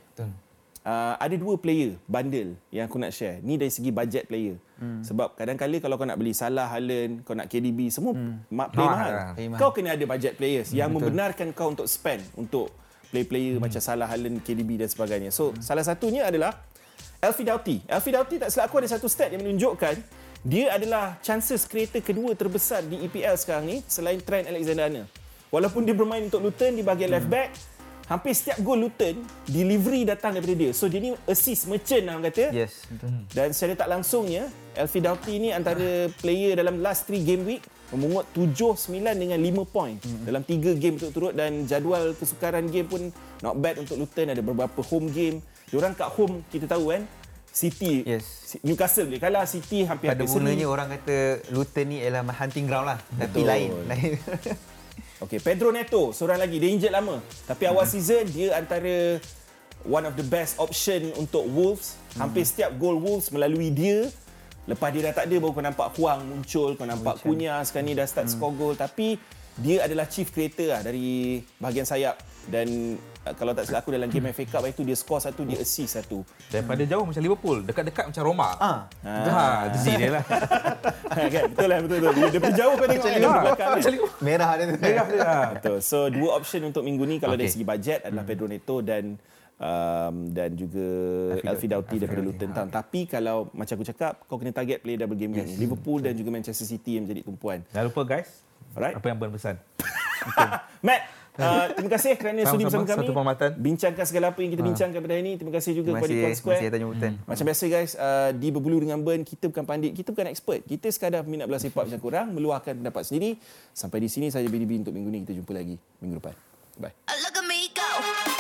Uh, ada dua player bundle yang aku nak share. Ni dari segi budget player. Hmm. Sebab kadang-kadang kalau kau nak beli Salah, Haaland, kau nak KDB, semua hmm. play Mahal mahal. lah. Play mahal. Kau kena ada budget players yang membenarkan kau untuk spend untuk player-player macam Salah, Haaland, KDB dan sebagainya. So, salah satunya adalah Elfie Doughty. Elfie Doughty tak silap aku ada satu stat yang menunjukkan dia adalah chances creator kedua terbesar di EPL sekarang ni selain Trent Alexander-Arnold. Walaupun dia bermain untuk Luton di bahagian left back, hampir setiap gol Luton delivery datang daripada dia. So dia ni assist merchant lah orang kata. Yes. betul. Dan secara tak langsungnya, Elfie Doughty ni antara player dalam last 3 game week memungut 7, 9 dengan 5 point hmm. dalam 3 game berturut-turut dan jadual kesukaran game pun not bad untuk Luton ada beberapa home game. Diorang kat home kita tahu kan City Yes. Newcastle dia kalah City hampir Pada mulanya orang kata Luton ni ialah hunting ground lah. Tapi Betul. lain. lain. Okey, Pedro Neto, seorang lagi. Dia injured lama. Tapi awal season, dia antara one of the best option untuk Wolves. Hampir setiap gol Wolves melalui dia. Lepas dia dah tak ada, baru kau nampak Huang muncul. Kau nampak Cunha sekarang ni dah start score gol. Tapi dia adalah chief creator lah dari bahagian sayap. Dan kalau tak silap aku dalam game FA Cup itu dia score satu, dia assist satu. Daripada jauh macam Liverpool, dekat-dekat macam Roma. ah. Ha, ha dia lah. kan? Betul lah, betul. betul. Dia daripada jauh tengok kan, dari belakang kan? Merah dia tu. Merah dia. Ha. Betul. So dua option untuk minggu ni kalau okay. dari segi bajet adalah Pedro Neto dan um, dan juga Alfie Doughty daripada Luton Town. Tapi kalau macam aku cakap kau kena target play double game week ni. Liverpool dan juga Manchester City yang menjadi tumpuan. Jangan lupa guys, Alright. apa yang berpesan. Matt, uh, terima kasih kerana sudi bersama kami. Satu penghormatan. Bincangkan segala apa yang kita bincangkan pada hari ini. Terima kasih juga Terima kepada kasih. Tuan Terima Square. kasih tanya Hutan. Macam biasa guys, uh, di Berbulu dengan Ben, kita bukan pandit, kita bukan expert. Kita sekadar minat bola sepak macam korang, meluahkan pendapat sendiri. Sampai di sini saja BDB untuk minggu ni. Kita jumpa lagi minggu depan. Bye.